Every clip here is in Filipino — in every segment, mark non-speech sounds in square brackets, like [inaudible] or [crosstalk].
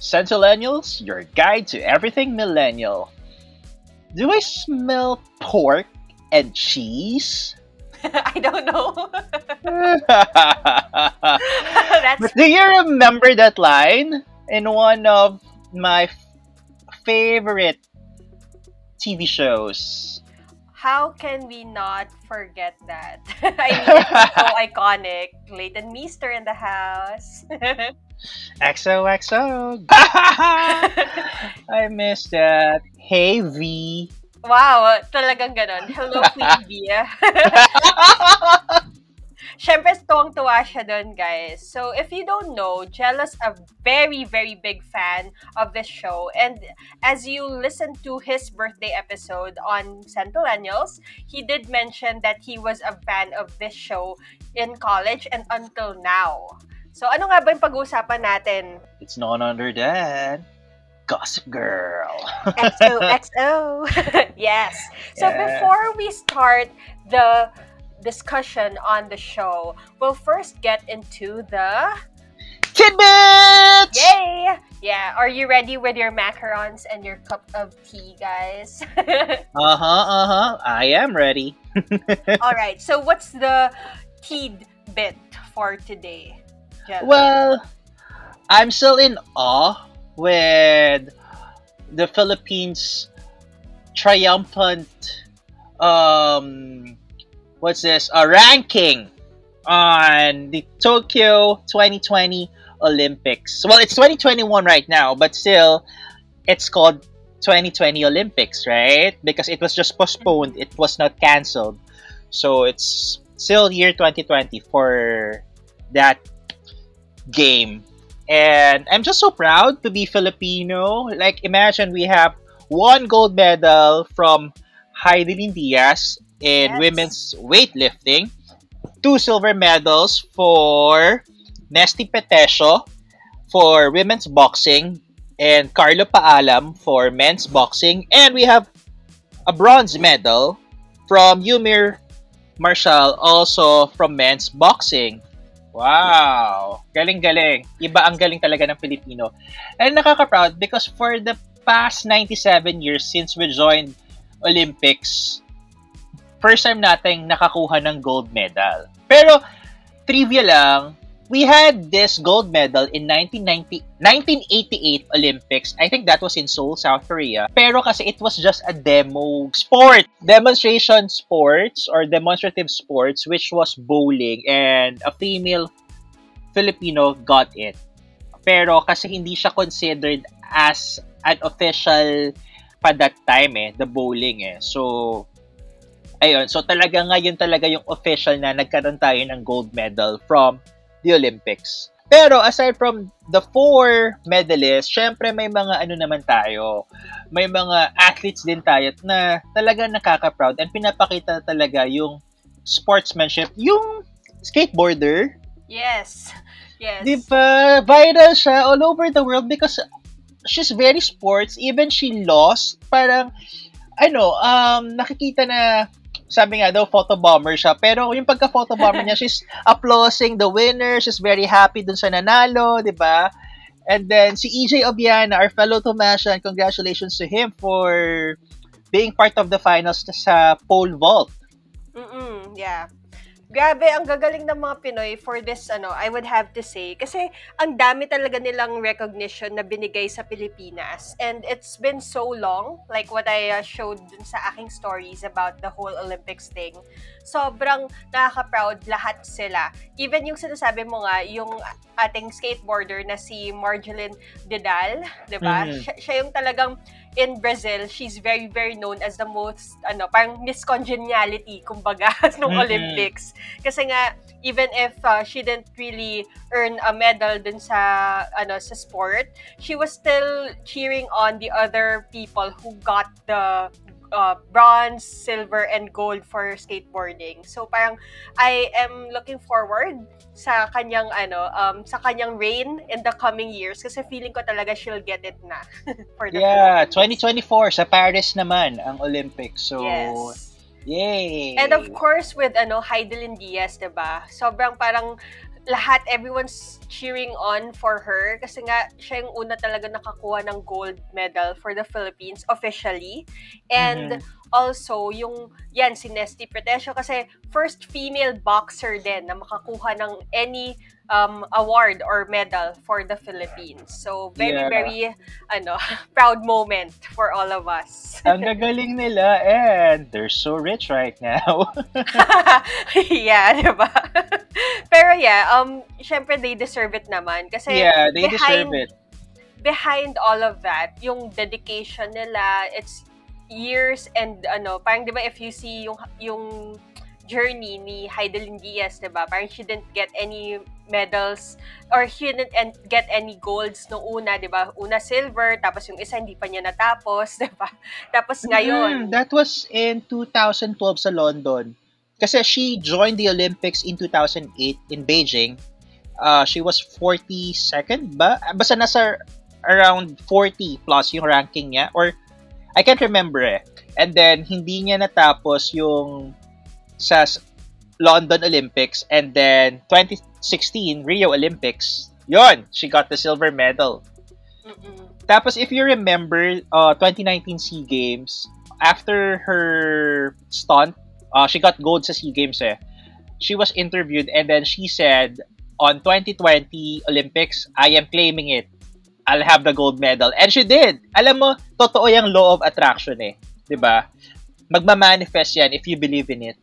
Centennials, your guide to everything millennial. Do I smell pork and cheese? [laughs] I don't know. [laughs] But do you remember that line in one of my f- favorite TV shows? how can we not forget that? [laughs] I mean, it's so iconic. Leighton Meester in the house. XOXO. [laughs] I miss that. Hey V. wow, talagang ganon. Hello, [laughs] Queen Bee. [laughs] Siyempre, tuwang-tuwa siya dun, guys. So, if you don't know, Jealous a very, very big fan of this show. And as you listen to his birthday episode on Centennials, he did mention that he was a fan of this show in college and until now. So, ano nga ba yung pag-uusapan natin? It's none other than Gossip Girl. XOXO. [laughs] [laughs] yes. So Yeah. before we start the discussion on the show, we'll first get into the Tidbits! yay. Yeah, are you ready with your macarons and your cup of tea, guys? [laughs] Uh huh, uh huh. I am ready. All right. So what's the tidbit for today? Jello? Well, I'm still in awe with the Philippines' triumphant, um, what's this? A ranking on the Tokyo 2020 Olympics. Well, it's 2021 right now, but still, it's called 2020 Olympics, right? Because it was just postponed, it was not canceled. So it's still year 2020 for that game. And I'm just so proud to be Filipino. Like, imagine we have one gold medal from Heidelin Diaz in Yes. women's weightlifting, two silver medals for Nesty Petesio for women's boxing, and Carlo Paalam for men's boxing. And we have a bronze medal from Yumir Marshall also from men's boxing. Wow! Galing-galing. Iba ang galing talaga ng Pilipino. And nakaka-proud because for the past 97 years since we joined Olympics, first time nating nakakuha ng gold medal. Pero, trivia lang, we had this gold medal in 1990, 1988 Olympics. I think that was in Seoul, South Korea. Pero kasi it was just a demo sport. Demonstration sports or demonstrative sports which was bowling and a female Filipino got it. Pero kasi hindi siya considered as an official pa that time eh, the bowling eh. So, ayun. So talaga ngayon talaga yung official na nagkaroon tayo ng gold medal from the Olympics. Pero aside from the four medalists, syempre may mga ano naman tayo. May mga athletes din tayo na talaga nakaka-proud and pinapakita talaga yung sportsmanship. Yung skateboarder, yes. Yes. Di ba? Viral siya all over the world because she's very sports. Even she lost, parang, ano, um, nakikita na, sabi nga daw, photobomber siya. Pero yung pagka-photobomber niya, she's applauding the winner. She's very happy dun sa nanalo, di ba? And then, si EJ Obiana, our fellow Tomasian, congratulations to him for being part of the finals sa pole vault. Mm-mm, yeah. Grabe, ang gagaling ng mga Pinoy for this, ano, I would have to say. Kasi ang dami talaga nilang recognition na binigay sa Pilipinas. And it's been so long, like what I uh, showed dun sa aking stories about the whole Olympics thing. Sobrang nakaka-proud lahat sila. Even yung sinasabi mo nga, yung ating skateboarder na si Marjolin Didal, di ba? Mhm. Siya, siya yung talagang in Brazil, she's very, very known as the most, ano, parang Miss Congeniality, kumbaga, [laughs] nung Mhm. Olympics. Kasi nga, even if uh, she didn't really earn a medal dun sa, ano, sa sport, she was still cheering on the other people who got the uh, bronze, silver, and gold for skateboarding. So parang I am looking forward sa kanyang ano um sa kanyang reign in the coming years kasi feeling ko talaga she'll get it na [laughs] for the Yeah, Philippines. 2024 sa Paris naman ang Olympics. So, Yes. yay! And of course with ano Heidelin Diaz, 'di ba? Sobrang parang lahat, everyone's cheering on for her kasi nga siya yung una talaga nakakuha ng gold medal for the Philippines officially. And mm-hmm. Also, yung, yan, si Nesty Pretesio kasi first female boxer din na makakuha ng any um, award or medal for the Philippines. So, very, yeah. very, ano, [laughs] proud moment for all of us. [laughs] Ang gagaling nila and they're so rich right now. [laughs] yeah, di ba? Pero yeah, um, syempre they deserve it naman. Kasi yeah, they behind, deserve it. Behind all of that, yung dedication nila, it's years and ano, parang 'di ba if you see yung yung journey ni Heidelin Diaz, 'di ba? Parang she didn't get any medals or she didn't get any golds nung una, 'di ba? Una silver, tapos yung isa hindi pa niya natapos, [laughs] 'di ba? Tapos mm-hmm. ngayon, mm, that was in 2012 sa London. Kasi she joined the Olympics in 2008 in Beijing. Uh, she was 42nd ba? Basta nasa around 40 plus yung ranking niya or I can't remember eh. And then hindi niya natapos yung sa London Olympics and then 2016 Rio Olympics. Yon, she got the silver medal. Mm-mm. Tapos if you remember uh, 2019 SEA Games, after her stunt, uh, she got gold sa SEA Games eh. She was interviewed and then she said, on 2020 Olympics, I am claiming it. I'll have the gold medal. And she did. Alam mo, totoo yung law of attraction eh. ba? Diba? Magma-manifest yan if you believe in it.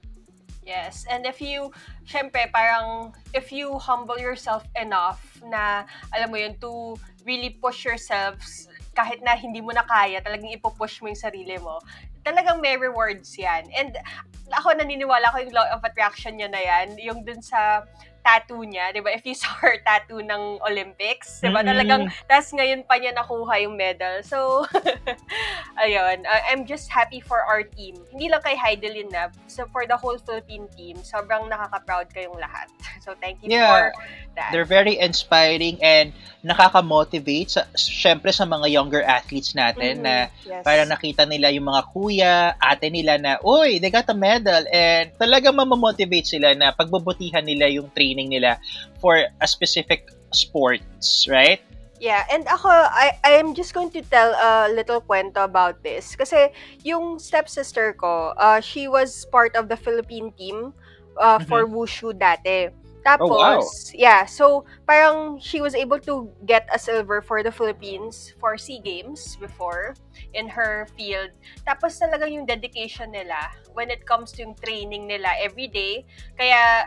Yes. And if you, syempre, parang, if you humble yourself enough na, alam mo yun, to really push yourselves, kahit na hindi mo na kaya, talagang ipupush mo yung sarili mo, talagang may rewards yan. And ako naniniwala ko yung law of attraction niya na yan, yung dun sa tattoo niya, 'di ba? If you saw her tattoo ng Olympics, 'di ba? Mm-hmm. Talagang tas ngayon pa niya nakuha yung medal. So [laughs] ayun, uh, I'm just happy for our team. Hindi lang kay Heidelin na, so for the whole Philippine team, sobrang nakaka-proud kayong lahat. [laughs] So thank you yeah, for that. They're very inspiring and nakaka-motivate sa syempre sa mga younger athletes natin mm-hmm. na yes. para nakita nila yung mga kuya, ate nila na, "Uy, they got a medal." And talagang mamamotivate sila na pagbubutihan nila yung training training nila for a specific sports, right? Yeah, and ako, I, I'm just going to tell a little kwento about this. Kasi yung stepsister ko, uh, she was part of the Philippine team uh, mm-hmm. for wushu dati. Tapos, oh, wow. yeah, so parang she was able to get a silver for the Philippines for SEA Games before in her field. Tapos talagang yung dedication nila when it comes to yung training nila every day. Kaya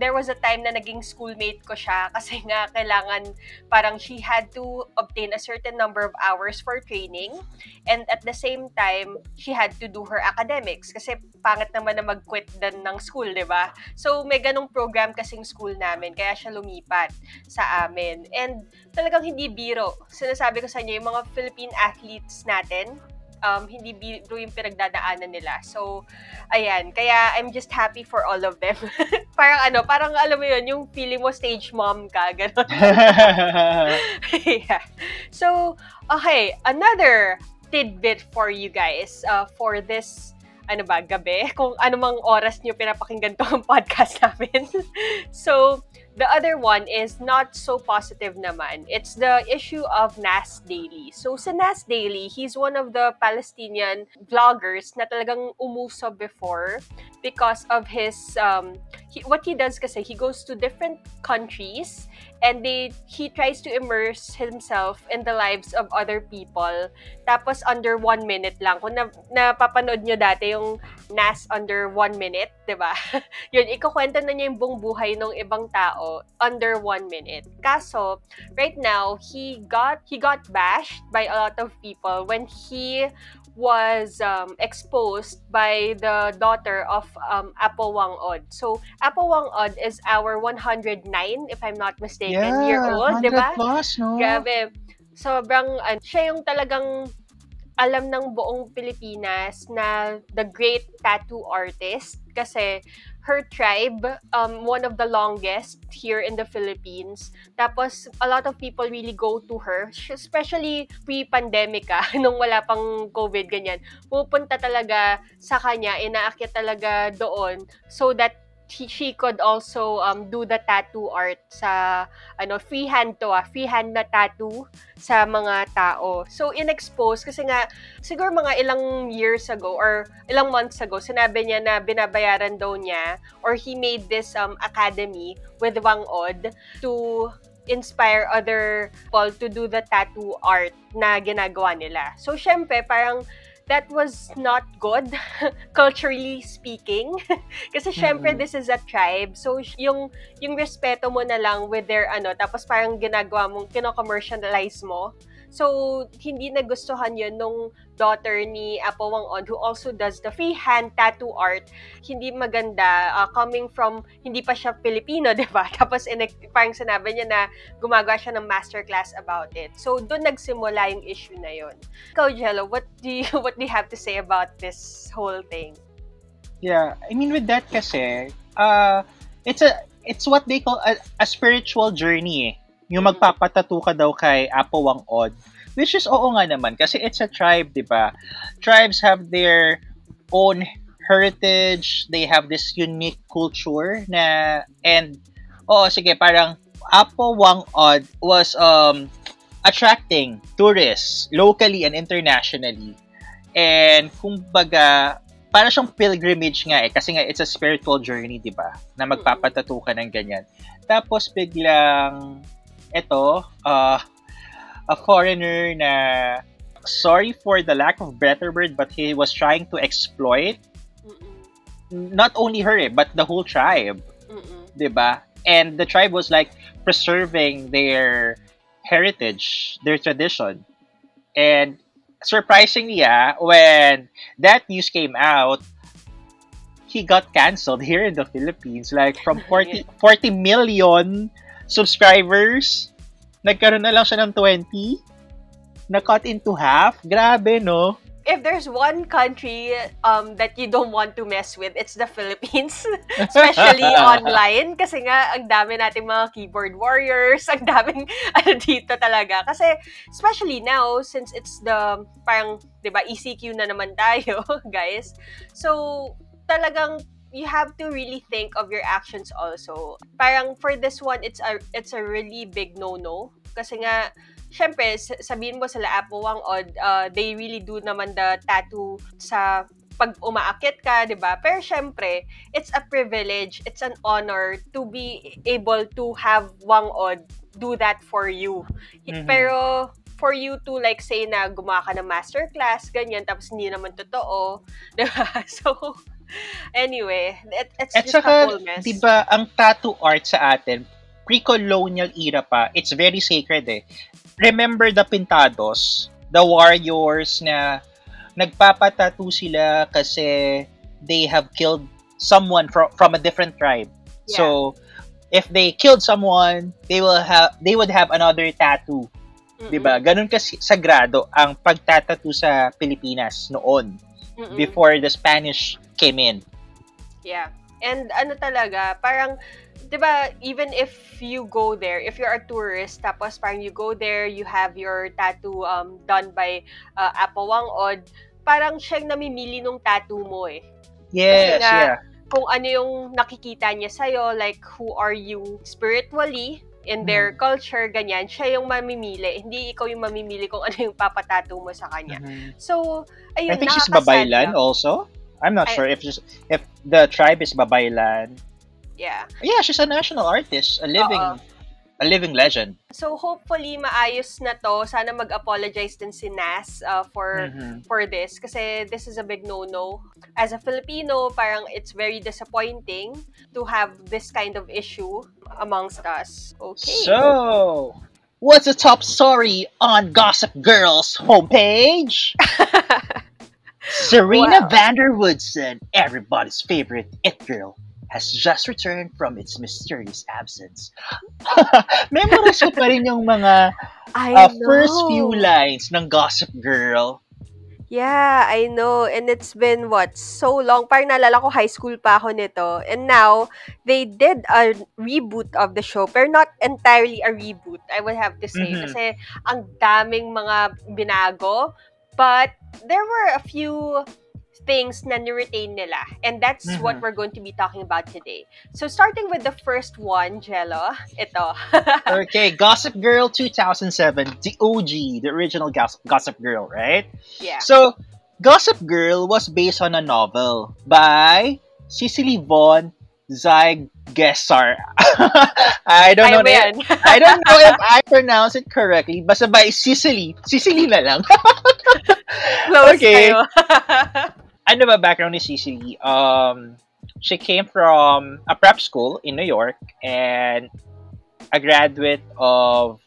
there was a time na naging schoolmate ko siya kasi nga kailangan parang she had to obtain a certain number of hours for training and at the same time she had to do her academics kasi pangit naman na mag-quit din ng school, 'di ba? So may ganong program kasing school namin kaya siya lumipat sa amin. And talagang hindi biro. Sinasabi ko sa inyo yung mga Philippine athletes natin, um, hindi biro yung pinagdadaanan nila. So, ayan. Kaya, I'm just happy for all of them. [laughs] parang ano, parang alam mo yun, yung feeling mo stage mom ka, gano'n. [laughs] [laughs] yeah. So, okay, another tidbit for you guys uh, for this ano ba, gabi, kung anumang oras nyo pinapakinggan to ang podcast namin. so, The other one is not so positive naman. It's the issue of Nas Daily. So sa Nas Daily, he's one of the Palestinian vloggers na talagang umuso before because of his um he, what he does kasi he goes to different countries and they he tries to immerse himself in the lives of other people. Tapos under one minute lang. Kung na, napapanood nyo dati yung Nas under one minute 'di ba? [laughs] Yun ikukwento na niya yung buong buhay ng ibang tao under one minute. Kaso right now he got he got bashed by a lot of people when he was um, exposed by the daughter of um, Apo Wang Od. So, Apo Wang Od is our 109, if I'm not mistaken, yeah, year old, di ba? plus, no? Grabe. Sobrang, uh, siya yung talagang alam ng buong Pilipinas na the great tattoo artist kasi her tribe, um, one of the longest here in the Philippines. Tapos, a lot of people really go to her, especially pre-pandemic ah, [laughs] nung wala pang COVID, ganyan. Pupunta talaga sa kanya, inaakyat talaga doon so that he, she could also um, do the tattoo art sa ano freehand to ah, freehand na tattoo sa mga tao. So inexpose kasi nga siguro mga ilang years ago or ilang months ago sinabi niya na binabayaran daw niya or he made this um, academy with Wang Od to inspire other people to do the tattoo art na ginagawa nila. So syempre parang that was not good [laughs] culturally speaking. [laughs] Kasi syempre Mm-mm. this is a tribe. So yung yung respeto mo na lang with their ano tapos parang ginagawa mong kino-commercialize mo so hindi nagustuhan yun nung daughter ni Apo Wang On who also does the freehand tattoo art hindi maganda uh, coming from hindi pa siya Filipino [laughs] 'di ba tapos in, parang sinabi niya na gumagawa siya ng masterclass about it so doon nagsimula yung issue na yun ikaw, Jello, what do you [laughs] what do you have to say about this whole thing? Yeah, I mean with that kasi, uh, it's a it's what they call a, a spiritual journey eh. Yung magpapatato ka daw kay Apo Wang Od. Which is oo nga naman kasi it's a tribe, 'di ba? Tribes have their own heritage, they have this unique culture na and oh sige, parang Apo Wang Od was um attracting tourists locally and internationally. And kumbaga, para siyang pilgrimage nga eh kasi nga it's a spiritual journey, 'di ba? Na magpapatato ka ng ganyan. Tapos biglang eto, uh, a foreigner na sorry for the lack of better word but he was trying to exploit Mm-mm. not only her eh, but the whole tribe, Mm-mm. 'di ba? And the tribe was like preserving their heritage, their tradition. And surprisingly, ah, when that news came out, he got canceled [laughs] here in the Philippines. Like from [laughs] 40, 40 million subscribers, nagkaroon na lang siya ng 20. Na-cut into half. Grabe, no? If there's one country um, that you don't want to mess with, it's the Philippines. [laughs] Especially [laughs] online. Kasi nga, ang dami nating mga keyboard warriors. Ang daming [laughs] ano dito talaga. Kasi, especially now, since it's the, parang, di ba, ECQ na naman tayo, guys. So, talagang you have to really think of your actions also. Parang for this one, it's a it's a really big no-no. Kasi nga, syempre, sabihin mo sila Apo Wang Od, uh, they really do naman the tattoo sa pag umaakit ka, di ba? Pero syempre, it's a privilege, it's an honor to be able to have Wang Od do that for you. Mhm. Pero for you to like say na gumawa ka ng masterclass, ganyan, tapos hindi naman totoo, [laughs] di ba? So, anyway, it, it's At just a saka, whole mess. di ba, ang tattoo art sa atin, pre-colonial era pa, it's very sacred eh. Remember the Pintados, the warriors na nagpapatattoo sila kasi they have killed someone from from a different tribe. So, if they killed someone, they will have they would have another tattoo, Mm-mm. 'di ba? Ganun kasi sagrado ang pagtatattoo sa Pilipinas noon Mm-mm. before the Spanish came in. Yeah. And ano talaga, parang, di ba, even if you go there, if you're a tourist, tapos parang you go there, you have your tattoo um, done by uh, Apo Wang Od, parang siyang namimili nung tattoo mo eh. Yes, nga, yeah. Kung ano yung nakikita niya sa'yo, like who are you spiritually, in their culture, ganyan, siya yung mamimili. Hindi ikaw yung mamimili kung ano yung papatato mo sa kanya. Mhm. So, ayun, I think she's Babaylan lang. also. I'm not I- sure if if the tribe is Babaylan. Yeah. Yeah, she's a national artist, a living Oo. a living legend. So hopefully maayos na to. Sana mag-apologize din si Nas uh, for Mhm. for this kasi this is a big no-no. As a Filipino, parang it's very disappointing to have this kind of issue amongst us. Okay. So, what's the top story on Gossip Girl's homepage? [laughs] Serena Wow. Vanderwoodson, everybody's favorite it girl, has just returned from its mysterious absence. [laughs] Memorize ko pa rin yung mga uh, first few lines ng Gossip Girl. Yeah, I know. And it's been, what, so long. Parang naalala ko, high school pa ako nito. And now, they did a reboot of the show. Pero not entirely a reboot, I would have to say. Mhm. Kasi ang daming mga binago. But there were a few things na ni-retain nila. And that's Mhm. what we're going to be talking about today. So starting with the first one, Jello, ito. [laughs] Okay, Gossip Girl 2007, the OG, the original Gossip, Gossip Girl, right? yeah. So, Gossip Girl was based on a novel by Cicely Von Zygesar. [laughs] I don't Kaya know if. I don't know if [laughs] I pronounce it correctly. Basta by Cicely. Cicely na lang. [laughs] Okay. ano ba background ni Cicely? Um, she came from a prep school in New York and a graduate of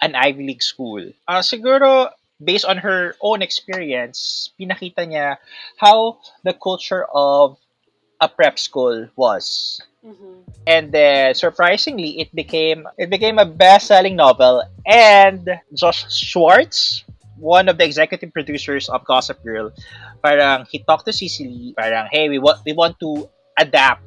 an Ivy League school. Uh, siguro, based on her own experience, pinakita niya how the culture of a prep school was. Mhm. And then, surprisingly, it became it became a best-selling novel. And Josh Schwartz, one of the executive producers of Gossip Girl, parang he talked to Cicely, parang hey, we want we want to adapt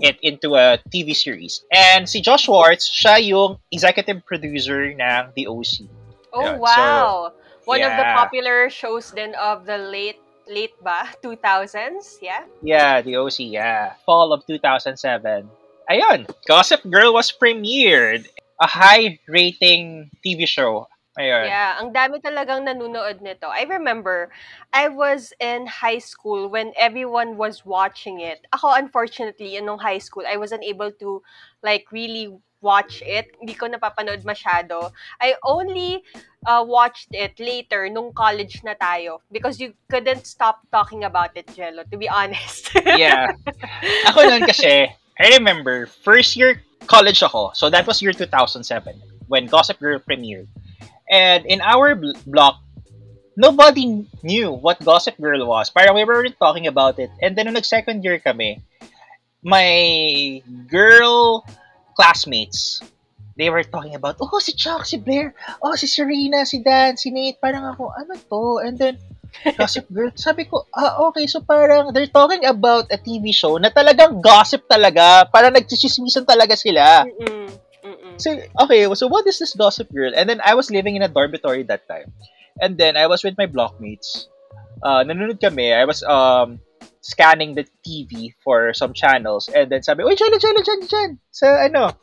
it into a TV series. And si Josh Schwartz, siya yung executive producer ng The OC. Oh, Yeah, so, wow. One of the popular shows then of the late, late ba? [laughs] 2000s? Yeah? Yeah, The OC, yeah. Fall of 2007. Ayun, Gossip Girl was premiered. A high-rating TV show. Ayun. Yeah, ang dami talagang nanunood nito. I remember, I was in high school when everyone was watching it. Ako, unfortunately, in nung high school, I wasn't able to, like, really watch it. Hindi ko napapanood masyado. I only uh, watched it later nung college na tayo because you couldn't stop talking about it, Jello, to be honest. [laughs] Yeah. Ako nun kasi, I remember, first year college ako. So that was year 2007 when Gossip Girl premiered. And in our bl- block, nobody knew what Gossip Girl was. Parang we were talking about it. And then nung nag-second year kami, my girl classmates, they were talking about, oh, si Chuck, si Blair, oh, si Serena, si Dan, si Nate. Parang ako, ano to? And then, Gossip [laughs] Girl. Sabi ko, ah, okay. So parang they're talking about a TV show na talagang gossip talaga. Parang nagchichismisan talaga sila. Mm-mm. Mm-mm. So, okay, so what is this Gossip Girl? And then I was living in a dormitory that time. And then I was with my blockmates. Uh, nanonood kami. I was um scanning the TV for some channels. And then sabi, Uy, dyan, dyan, dyan, dyan. Sa ano,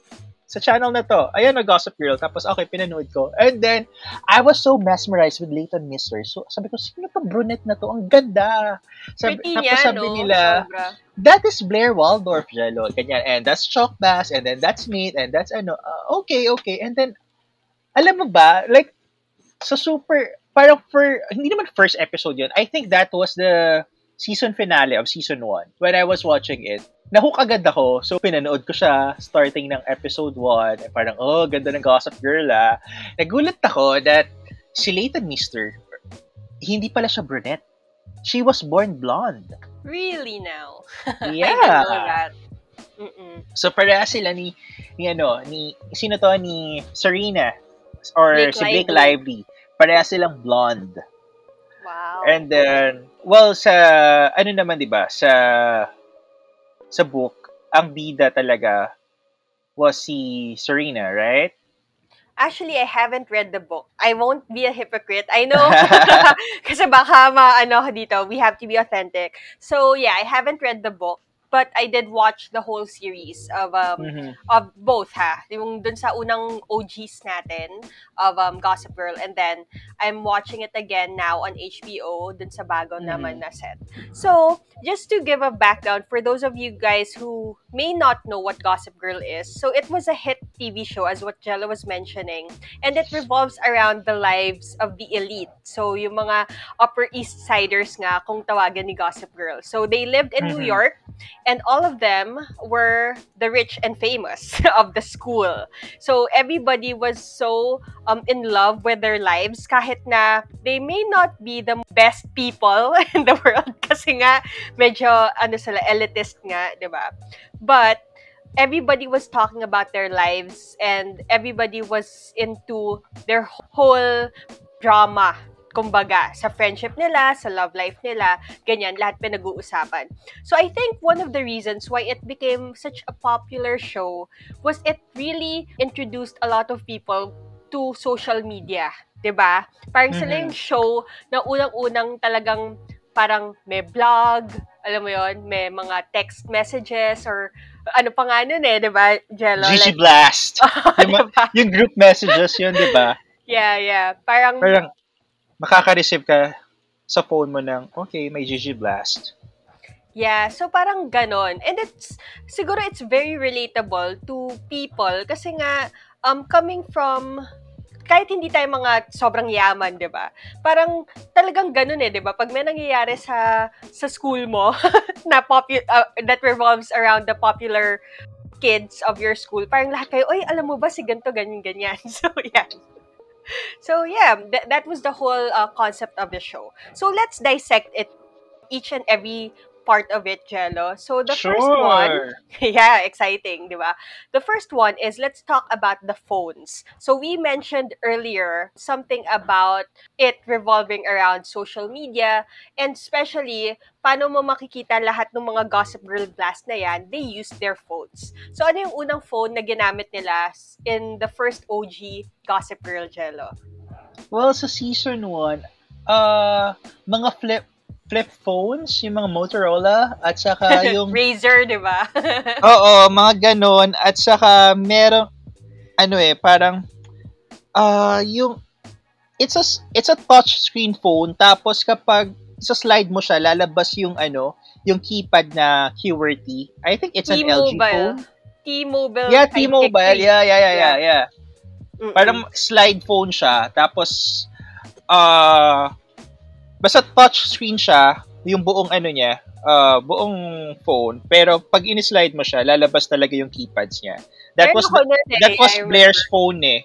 sa channel na to. Ayan na Gossip Girl. Tapos, okay, pinanood ko. And then, I was so mesmerized with Leighton Mister. So, sabi ko, sino to brunette na to? Ang ganda. Sabi, Pretty tapos niya, sabi no? nila, Sobra. that is Blair Waldorf, Jello. Ganyan. And that's Chalk Bass, and then that's Nate, and that's ano, uh, okay, okay. And then, alam mo ba, like, sa super, parang for, hindi naman first episode yun. I think that was the season finale of season 1 when I was watching it. Nahook agad ako. So, pinanood ko siya starting ng episode 1. And parang, oh, ganda ng Gossip Girl, ah. Nagulat ako that si Leighton Mister, hindi pala siya brunette. She was born blonde. Really now? [laughs] I didn't Yeah. know that. Mm-mm. So pareha sila ni ni ano, ni sino to ni Serena or Blake si Blake Lively. Lively. Pareha silang blonde. Wow. And then well sa ano naman 'di ba sa sa book ang bida talaga was si Serena, right? Actually, I haven't read the book. I won't be a hypocrite. I know. [laughs] [laughs] Kasi baka maano ako dito. We have to be authentic. So, yeah, I haven't read the book. But I did watch the whole series of um Mhm. of both ha. Yung dun sa unang OGs natin of um, Gossip Girl and then I'm watching it again now on HBO dun sa bago Mhm. naman na set. So, just to give a background for those of you guys who may not know what Gossip Girl is. So, it was a hit TV show as what Jella was mentioning and it revolves around the lives of the elite. So, yung mga Upper East Siders nga kung tawagan ni Gossip Girl. So, they lived in New Mhm. York and all of them were the rich and famous [laughs] of the school. So everybody was so um in love with their lives kahit na they may not be the best people [laughs] in the world [laughs] kasi nga medyo ano sila elitist nga, 'di ba? But everybody was talking about their lives and everybody was into their whole drama kumbaga, sa friendship nila, sa love life nila, ganyan, lahat pinag-uusapan. So I think one of the reasons why it became such a popular show was it really introduced a lot of people to social media, 'di ba? Parang sila Mhm. yung show na unang-unang talagang parang may blog, alam mo yon may mga text messages or ano pa nga nun eh, di ba, Jello? GG Like, Blast. [laughs] Yung, ma- diba? yung group messages yun, di ba? Yeah, yeah. Parang, Parang makaka-receive ka sa phone mo ng, okay, may GG Blast. Yeah, so parang ganon. And it's, siguro it's very relatable to people kasi nga, um, coming from, kahit hindi tayo mga sobrang yaman, di ba? Parang talagang ganon eh, di ba? Pag may nangyayari sa, sa school mo [laughs] na popu- uh, that revolves around the popular kids of your school, parang lahat kayo, oy, alam mo ba si ganito, ganyan, ganyan. [laughs] So, yeah. So, yeah, th- that was the whole uh, concept of the show. So, let's dissect it, each and every part of it, Jello. So, the first one, [laughs] yeah, exciting, di ba? The first one is let's talk about the phones. So we mentioned earlier something about it revolving around social media and especially paano mo makikita lahat ng mga Gossip Girl blast na yan, they use their phones. So ano yung unang phone na ginamit nila in the first OG Gossip Girl Jello? Well, sa season 1, uh, mga flip flip phones, yung mga Motorola, at saka [laughs] yung Razer, di ba? [laughs] Oo, mga ganon. At saka, meron, ano eh, parang, ah, yung, it's a, it's a touch screen phone, tapos kapag, sa slide mo siya, lalabas yung, ano, yung keypad na QWERTY. I think it's an LG T-Mobile. phone. T-Mobile. Yeah, T-Mobile. Yeah, yeah, yeah, yeah, yeah. Mm-mm. Parang slide phone siya, tapos, ah, basta touch screen siya, yung buong ano niya, ah, buong phone, pero pag in-slide mo siya, lalabas talaga yung keypads niya. That was nun eh, that was Blair's phone eh.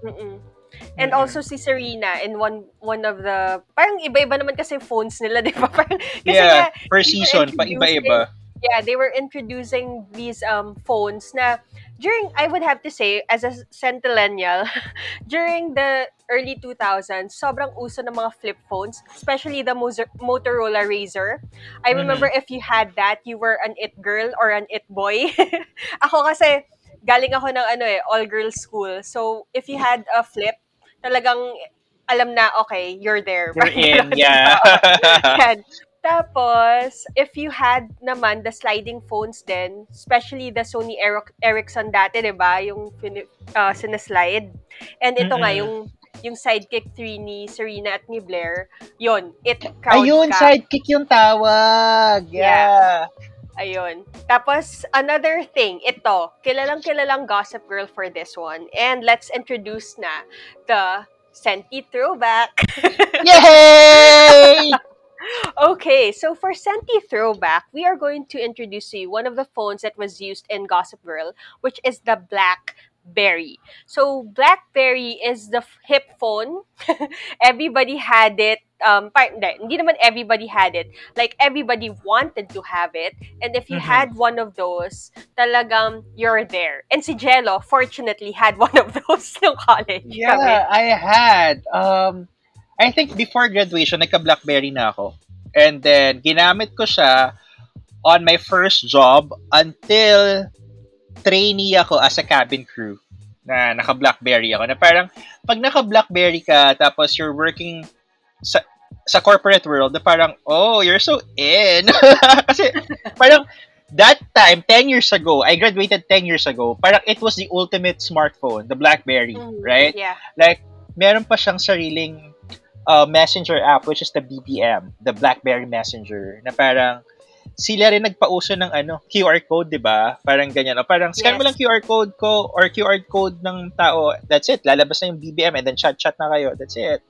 Mm-mm. And also si Serena in one one of the parang iba-iba naman kasi phones nila, [laughs] 'di ba? Parang kasi yeah, nga, per season, pa iba-iba. yeah, they were introducing these um phones na during I would have to say as a centennial [laughs] during the early 2000s sobrang uso ng mga flip phones especially the Moser- Motorola Razr I remember if you had that you were an it girl or an it boy [laughs] ako kasi galing ako ng ano eh all girls school so if you had a flip talagang alam na okay you're there You're in, yeah. [laughs] yan. Tapos, if you had naman the sliding phones din, especially the Sony Eric- Ericsson dati, di ba? Yung uh, sinaslide. And ito nga, Mm-mm. yung yung sidekick 3 ni Serena at ni Blair, yon it crowd Ayun, ka. sidekick yung tawag. Yeah. Ayun. Tapos, another thing, ito, kilalang kilalang Gossip Girl for this one. And let's introduce na the Senti Throwback. [laughs] Yay! [laughs] Okay, so for Senti Throwback, we are going to introduce you one of the phones that was used in Gossip Girl, which is the Blackberry. So Blackberry is the hip phone. [laughs] everybody had it. Um, par- hindi, hindi naman everybody had it. Like everybody wanted to have it. And if you Mhm. had one of those, talagang you're there. And si Jello, fortunately, had [laughs] one of those nung college. Yeah, kami. I had. Um, I think before graduation, nagka-Blackberry na ako. And then, ginamit ko siya on my first job until trainee ako as a cabin crew na naka-Blackberry ako. Na parang, pag naka-Blackberry ka, tapos you're working sa sa corporate world, na parang, oh, you're so in. [laughs] Kasi, parang, that time, 10 years ago, I graduated 10 years ago, parang it was the ultimate smartphone, the BlackBerry, Mm, right? Yeah. Like, meron pa siyang sariling uh, messenger app, which is the BBM, the BlackBerry Messenger, na parang, sila rin nagpauso ng ano, QR code, di ba? Parang ganyan. O parang, scan mo Yes. lang QR code ko or QR code ng tao, that's it. Lalabas na yung BBM and then chat-chat na kayo. That's it.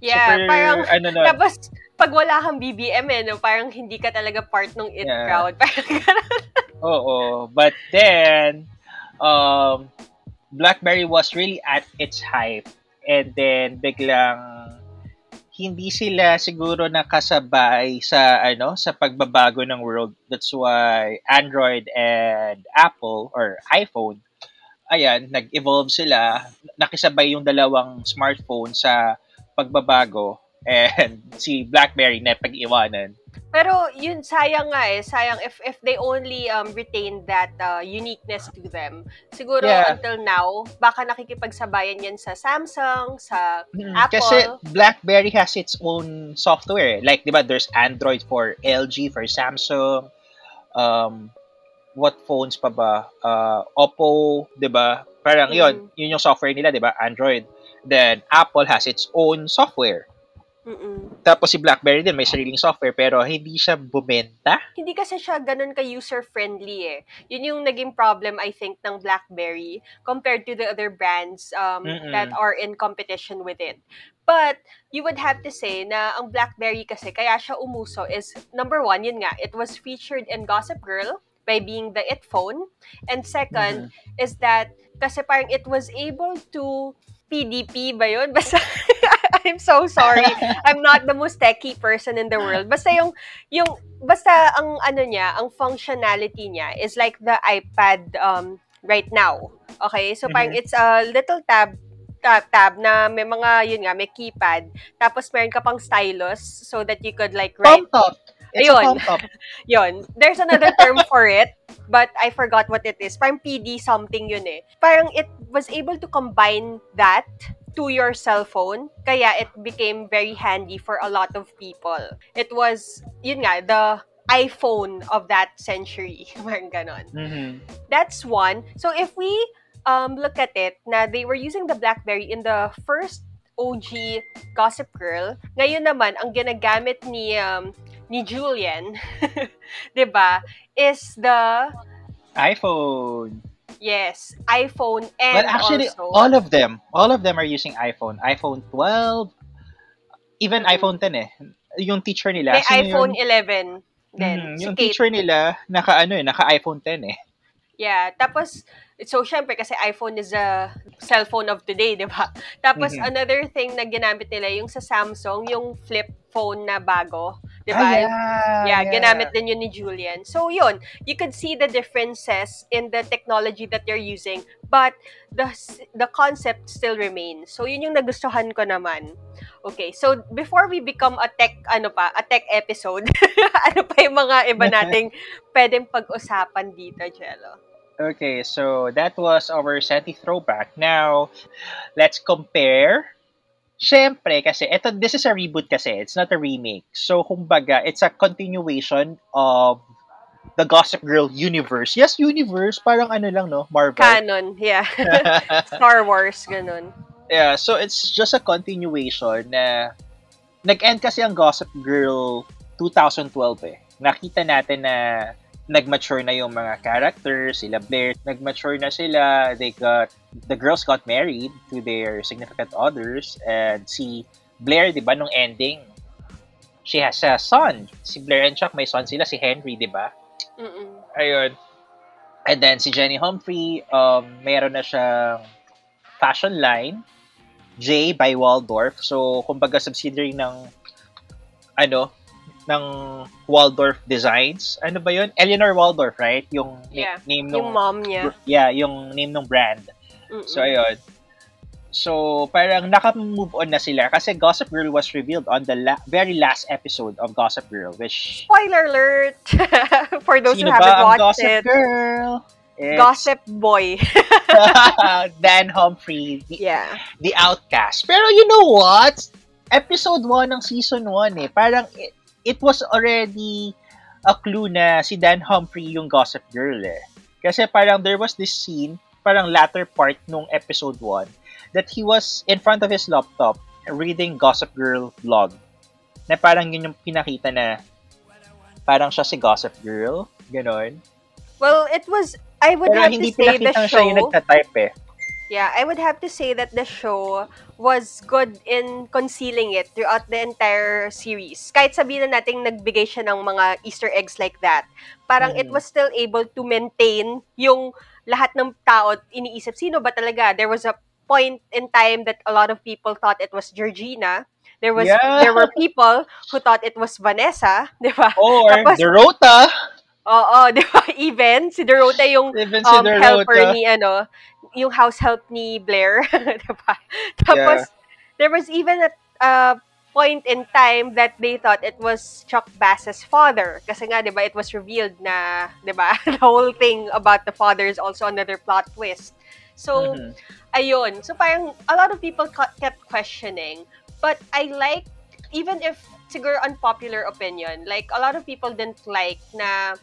Yeah, Super, parang ano nun. Tapos, pag wala kang BBM eh, no, parang hindi ka talaga part ng it Yeah. crowd. [laughs] Parang ganun. Oo. But then, um, BlackBerry was really at its hype. And then, biglang, hindi sila siguro nakasabay sa ano sa pagbabago ng world. That's why Android and Apple or iPhone ayan nag-evolve sila. Nakisabay yung dalawang smartphone sa pagbabago. And [laughs] si BlackBerry na pag-iwanan Pero yun, sayang nga eh. Sayang if if they only um, retain that uh, uniqueness to them. Siguro Yeah. until now, baka nakikipagsabayan yan sa Samsung, sa Mm, Apple. Kasi BlackBerry has its own software. Like, di ba, there's Android for LG, for Samsung. Um, what phones pa ba? Uh, Oppo, di ba? Parang yun, yun yung software nila, di ba? Android. Then, Apple has its own software. Mm-mm. Tapos si BlackBerry din may sariling software pero hindi siya bumenta. Hindi kasi siya ganun ka user-friendly eh. Yun yung naging problem, I think, ng BlackBerry compared to the other brands um, Mm-mm. that are in competition with it. But, you would have to say na ang BlackBerry kasi, kaya siya umuso is, number one, yun nga, it was featured in Gossip Girl by being the it phone. And second, is that, kasi parang it was able to PDP ba yun? [laughs] Basta, I'm so sorry. I'm not the most techie person in the world. Basta yung, yung, basta ang ano niya, ang functionality niya is like the iPad um, right now. Okay? So parang Mhm. it's a little tab, tab, tab na may mga, yun nga, may keypad. Tapos meron ka pang stylus so that you could like write Palm top. It's Ayun. a palm top. [laughs] Yun. There's another term for it, but I forgot what it is. Parang PD something yun eh. Parang it was able to combine that to your cell phone, kaya it became very handy for a lot of people. It was, yun nga, the iPhone of that century. [laughs] Parang ganon. Mhm. That's one. So if we um, look at it, na they were using the BlackBerry in the first OG Gossip Girl. Ngayon naman, ang ginagamit ni um, ni Julian, [laughs] 'di ba, is the iPhone. Yes, iPhone and But actually, also all of them, all of them are using iPhone. iPhone 12, even Mhm. iPhone 10 eh. Yung teacher nila. may sino iPhone yun? 11 din. Mhm, si yung Kate. teacher nila, naka ano eh, naka iPhone 10 eh. Yeah, tapos so syempre kasi iPhone is a cellphone of today, 'di ba? Tapos Mhm. another thing na ginamit nila yung sa Samsung, yung flip phone na bago, 'di Ah, yeah, Yeah, ginamit din yun ni Julian. So, yun, you could see the differences in the technology that they're using, but the the concept still remains. So, yun yung nagustuhan ko naman. Okay, so before we become a tech, ano pa, a tech episode, [laughs] ano pa yung mga iba nating [laughs] pwedeng pag-usapan dito, Jello? Okay, so that was our Senti throwback. Now, let's compare. Siyempre, kasi ito, this is a reboot kasi. It's not a remake. So, kumbaga, it's a continuation of the Gossip Girl universe. Yes, universe. Parang ano lang, no? Marvel. Canon, yeah. [laughs] Star Wars, ganun. yeah, so it's just a continuation na nag-end kasi ang Gossip Girl 2012 eh. Nakita natin na nag-mature na yung mga characters, sila Blair, nag-mature na sila, they got, the girls got married to their significant others, and si Blair, di ba, nung ending, she has a son. Si Blair and Chuck, may son sila, si Henry, di ba? Mm-mm. Ayun. And then si Jenny Humphrey, um, mayroon na siyang fashion line, J by Waldorf. So, kumbaga subsidiary ng ano, ng Waldorf Designs. Ano ba yun? Eleanor Waldorf, right? Yung Yeah. name Yung nung mom niya. Yeah, yung name ng brand. Mm-mm. So, ayun. So, parang naka-move on na sila kasi Gossip Girl was revealed on the la- very last episode of Gossip Girl, which Spoiler alert! [laughs] For those who haven't watched Gossip it. Girl? It's Gossip Boy. [laughs] [laughs] Dan Humphrey, the, yeah. the outcast. Pero you know what? Episode 1 ng season 1 eh. Parang it, it was already a clue na si Dan Humphrey yung Gossip Girl eh. Kasi parang there was this scene, parang latter part nung episode 1, that he was in front of his laptop reading Gossip Girl blog. Na parang yun yung pinakita na parang siya si Gossip Girl. Ganon. Well, it was, I would Pero have hindi to say the pinakita na siya yung show, nagtatype eh. yeah, I would have to say that the show was good in concealing it throughout the entire series. Kahit sabihin na natin nagbigay siya ng mga Easter eggs like that, parang it Mhm. was still able to maintain yung lahat ng tao iniisip, sino ba talaga? There was a point in time that a lot of people thought it was Georgina. There was Yeah. there were people who thought it was Vanessa, 'di ba? Or Tapos- Dorota. Oo, [laughs] 'di ba? Even si Dorota yung Even si um, helper ni ano, yung house help ni Blair, [laughs] 'di ba? Tapos there was even a uh, point in time that they thought it was Chuck Bass's father. Kasi nga, di ba, it was revealed na, di ba, [laughs] the whole thing about the father is also another plot twist. So, Mhm. ayun. So, parang a lot of people kept questioning. But I like, even if siguro unpopular opinion, like, a lot of people didn't like na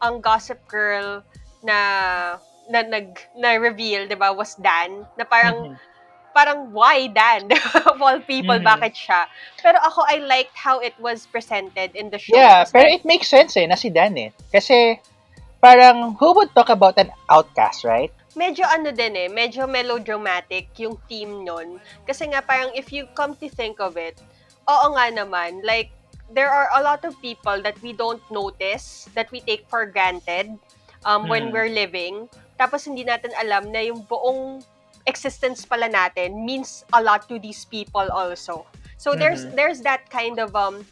ang Gossip Girl na na nag na reveal 'di ba was Dan na parang Mhm. parang why Dan [laughs] of all people Mhm. bakit siya pero ako I liked how it was presented in the show Yeah, pero it makes sense eh, na si Dan eh. Kasi, parang, who would talk about an outcast, right? medyo ano din eh, medyo melodramatic yung theme nun. Kasi nga parang if you come to think of it, oo nga naman, like, there are a lot of people that we don't notice, that we take for granted um, when Mm. we're living. Tapos hindi natin alam na yung buong existence pala natin means a lot to these people also. So there's Mhm. there's that kind of um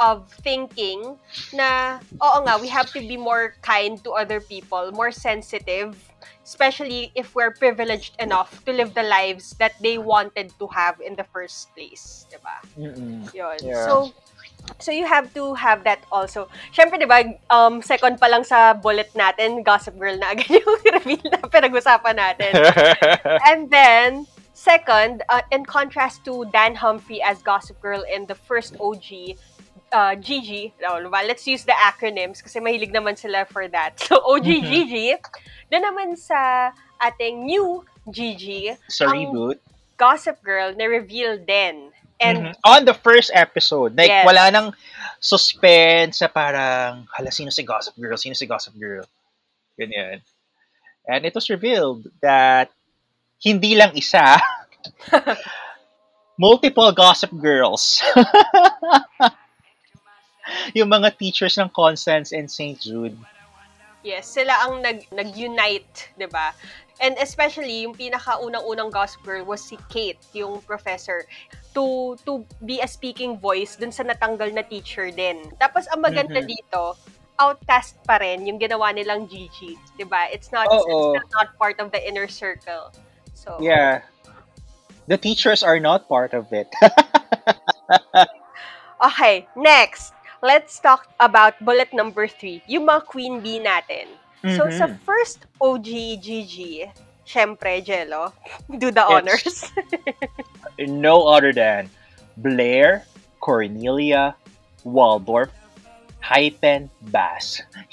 of thinking na oo nga we have to be more kind to other people, more sensitive, especially if we're privileged enough to live the lives that they wanted to have in the first place, 'di ba? Mm-mm. Yun. Yeah. So, so you have to have that also. Siyempre, di ba, um, second pa lang sa bullet natin, Gossip Girl na agad [laughs] yung reveal na pinag-usapan natin. [laughs] And then, second, uh, in contrast to Dan Humphrey as Gossip Girl in the first OG, uh, Gigi, oh, diba? let's use the acronyms kasi mahilig naman sila for that. [laughs] So, OG Mhm. Gigi, na naman sa ating new Gigi, Sa reboot. Gossip Girl na reveal din. And Mhm. On the first episode, like, Yes. wala nang suspense sa parang, hala, sino si Gossip Girl? Sino si Gossip Girl? Ganyan. And it was revealed that hindi lang isa, [laughs] multiple Gossip Girls. [laughs] yung mga teachers ng Constance and St. Jude. Yes, sila ang nag nag-unite, 'di ba? And especially yung pinakaunang-unang Gossip Girl was si Kate, yung professor, to to be a speaking voice dun sa natanggal na teacher din. Tapos ang maganda Mhm. dito, outcast pa rin yung ginawa nilang Gigi, 'di ba? It's not it's Oo. still not part of the inner circle. So Yeah. The teachers are not part of it. [laughs] Okay, next. Let's talk about bullet number three, yung mga queen bee natin. So, Mhm. sa first OGGG, syempre, Jello, do the It's- honors. [laughs] no other than Blair, Cornelia, Waldorf, hyphen Bass. [laughs]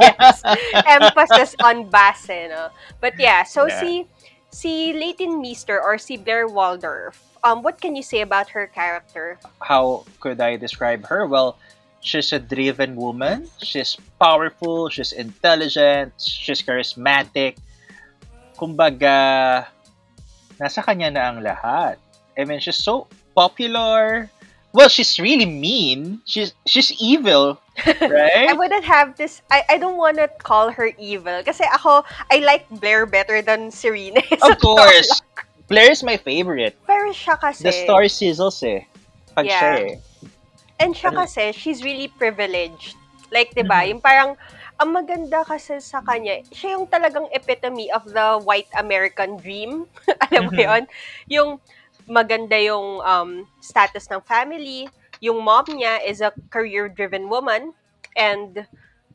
yes. Emphasis on bass, eh, no? But yeah, so Yeah. si si Leighton Meester or si Blair Waldorf, um, what can you say about her character? How could I describe her? Well, she's a driven woman. She's powerful. She's intelligent. She's charismatic. Kumbaga, nasa kanya na ang lahat. I mean, she's so popular. Well, she's really mean. She's she's evil, [laughs] I right? wouldn't have this, I, I don't wanna call her evil. Kasi ako, I like Blair better than Serena. [laughs] of course. Blair is my favorite. Pero siya kasi, The story sizzles eh. Pag Yeah. siya eh. and siya Ano? kasi, she's really privileged. Like, di ba, Mhm. yung parang, ang maganda kasi sa kanya, siya yung talagang epitome of the white American dream. [laughs] Alam mo Mhm. yun? Yung maganda yung um, status ng family, yung mom niya is a career-driven woman, and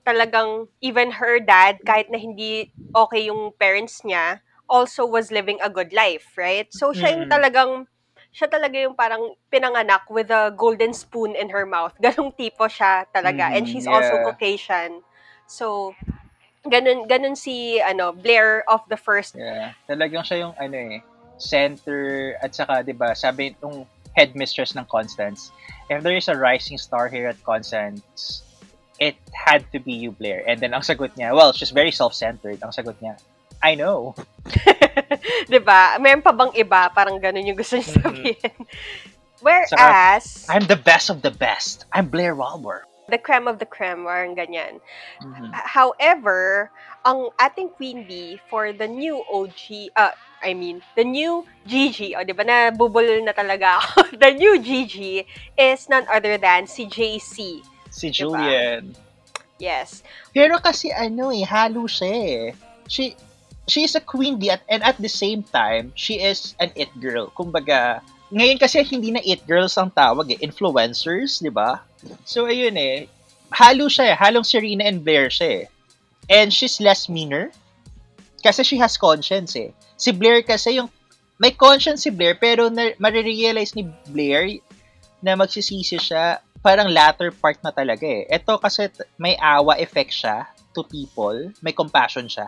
talagang even her dad, kahit na hindi okay yung parents niya, also was living a good life, right? So, siya yung Mhm. talagang, siya talaga yung parang pinanganak with a golden spoon in her mouth. [laughs] Ganong tipo siya talaga. And Mhm, she's also yeah. Caucasian. So, ganun, ganun si, ano, Blair of the first Yeah. Talagang siya yung ano eh, center at saka 'di ba, sabi nung headmistress ng Constance, if there is a rising star here at Constance, it had to be you, Blair. And then ang sagot niya, well, she's very self-centered. Ang sagot niya, I know. [laughs] 'Di ba? Meron pa bang iba? Parang ganun yung gusto niya Mhm. sabihin. Whereas, I'm the best of the best. I'm Blair Waldorf. The creme of the creme, parang ganyan. Mhm. However, ang ating queen bee for the new OG, uh, I mean, the new Gigi, o di ba, nabubulol na talaga ako. [laughs] the new Gigi is none other than si JC. Si Diba? Julian. Yes. Pero kasi ano eh, halo siya eh. She, she is a queen bee at, and at the same time, she is an it girl. Kumbaga, ngayon kasi hindi na it girls ang tawag eh, influencers, di ba? So ayun eh, halo siya eh, halong Serena and Blair siya eh. And she's less meaner kasi she has conscience eh. Si Blair kasi yung may conscience si Blair pero na, marirealize ni Blair na magsisisi siya parang latter part na talaga eh. Ito kasi may awa effect siya to people, may compassion siya.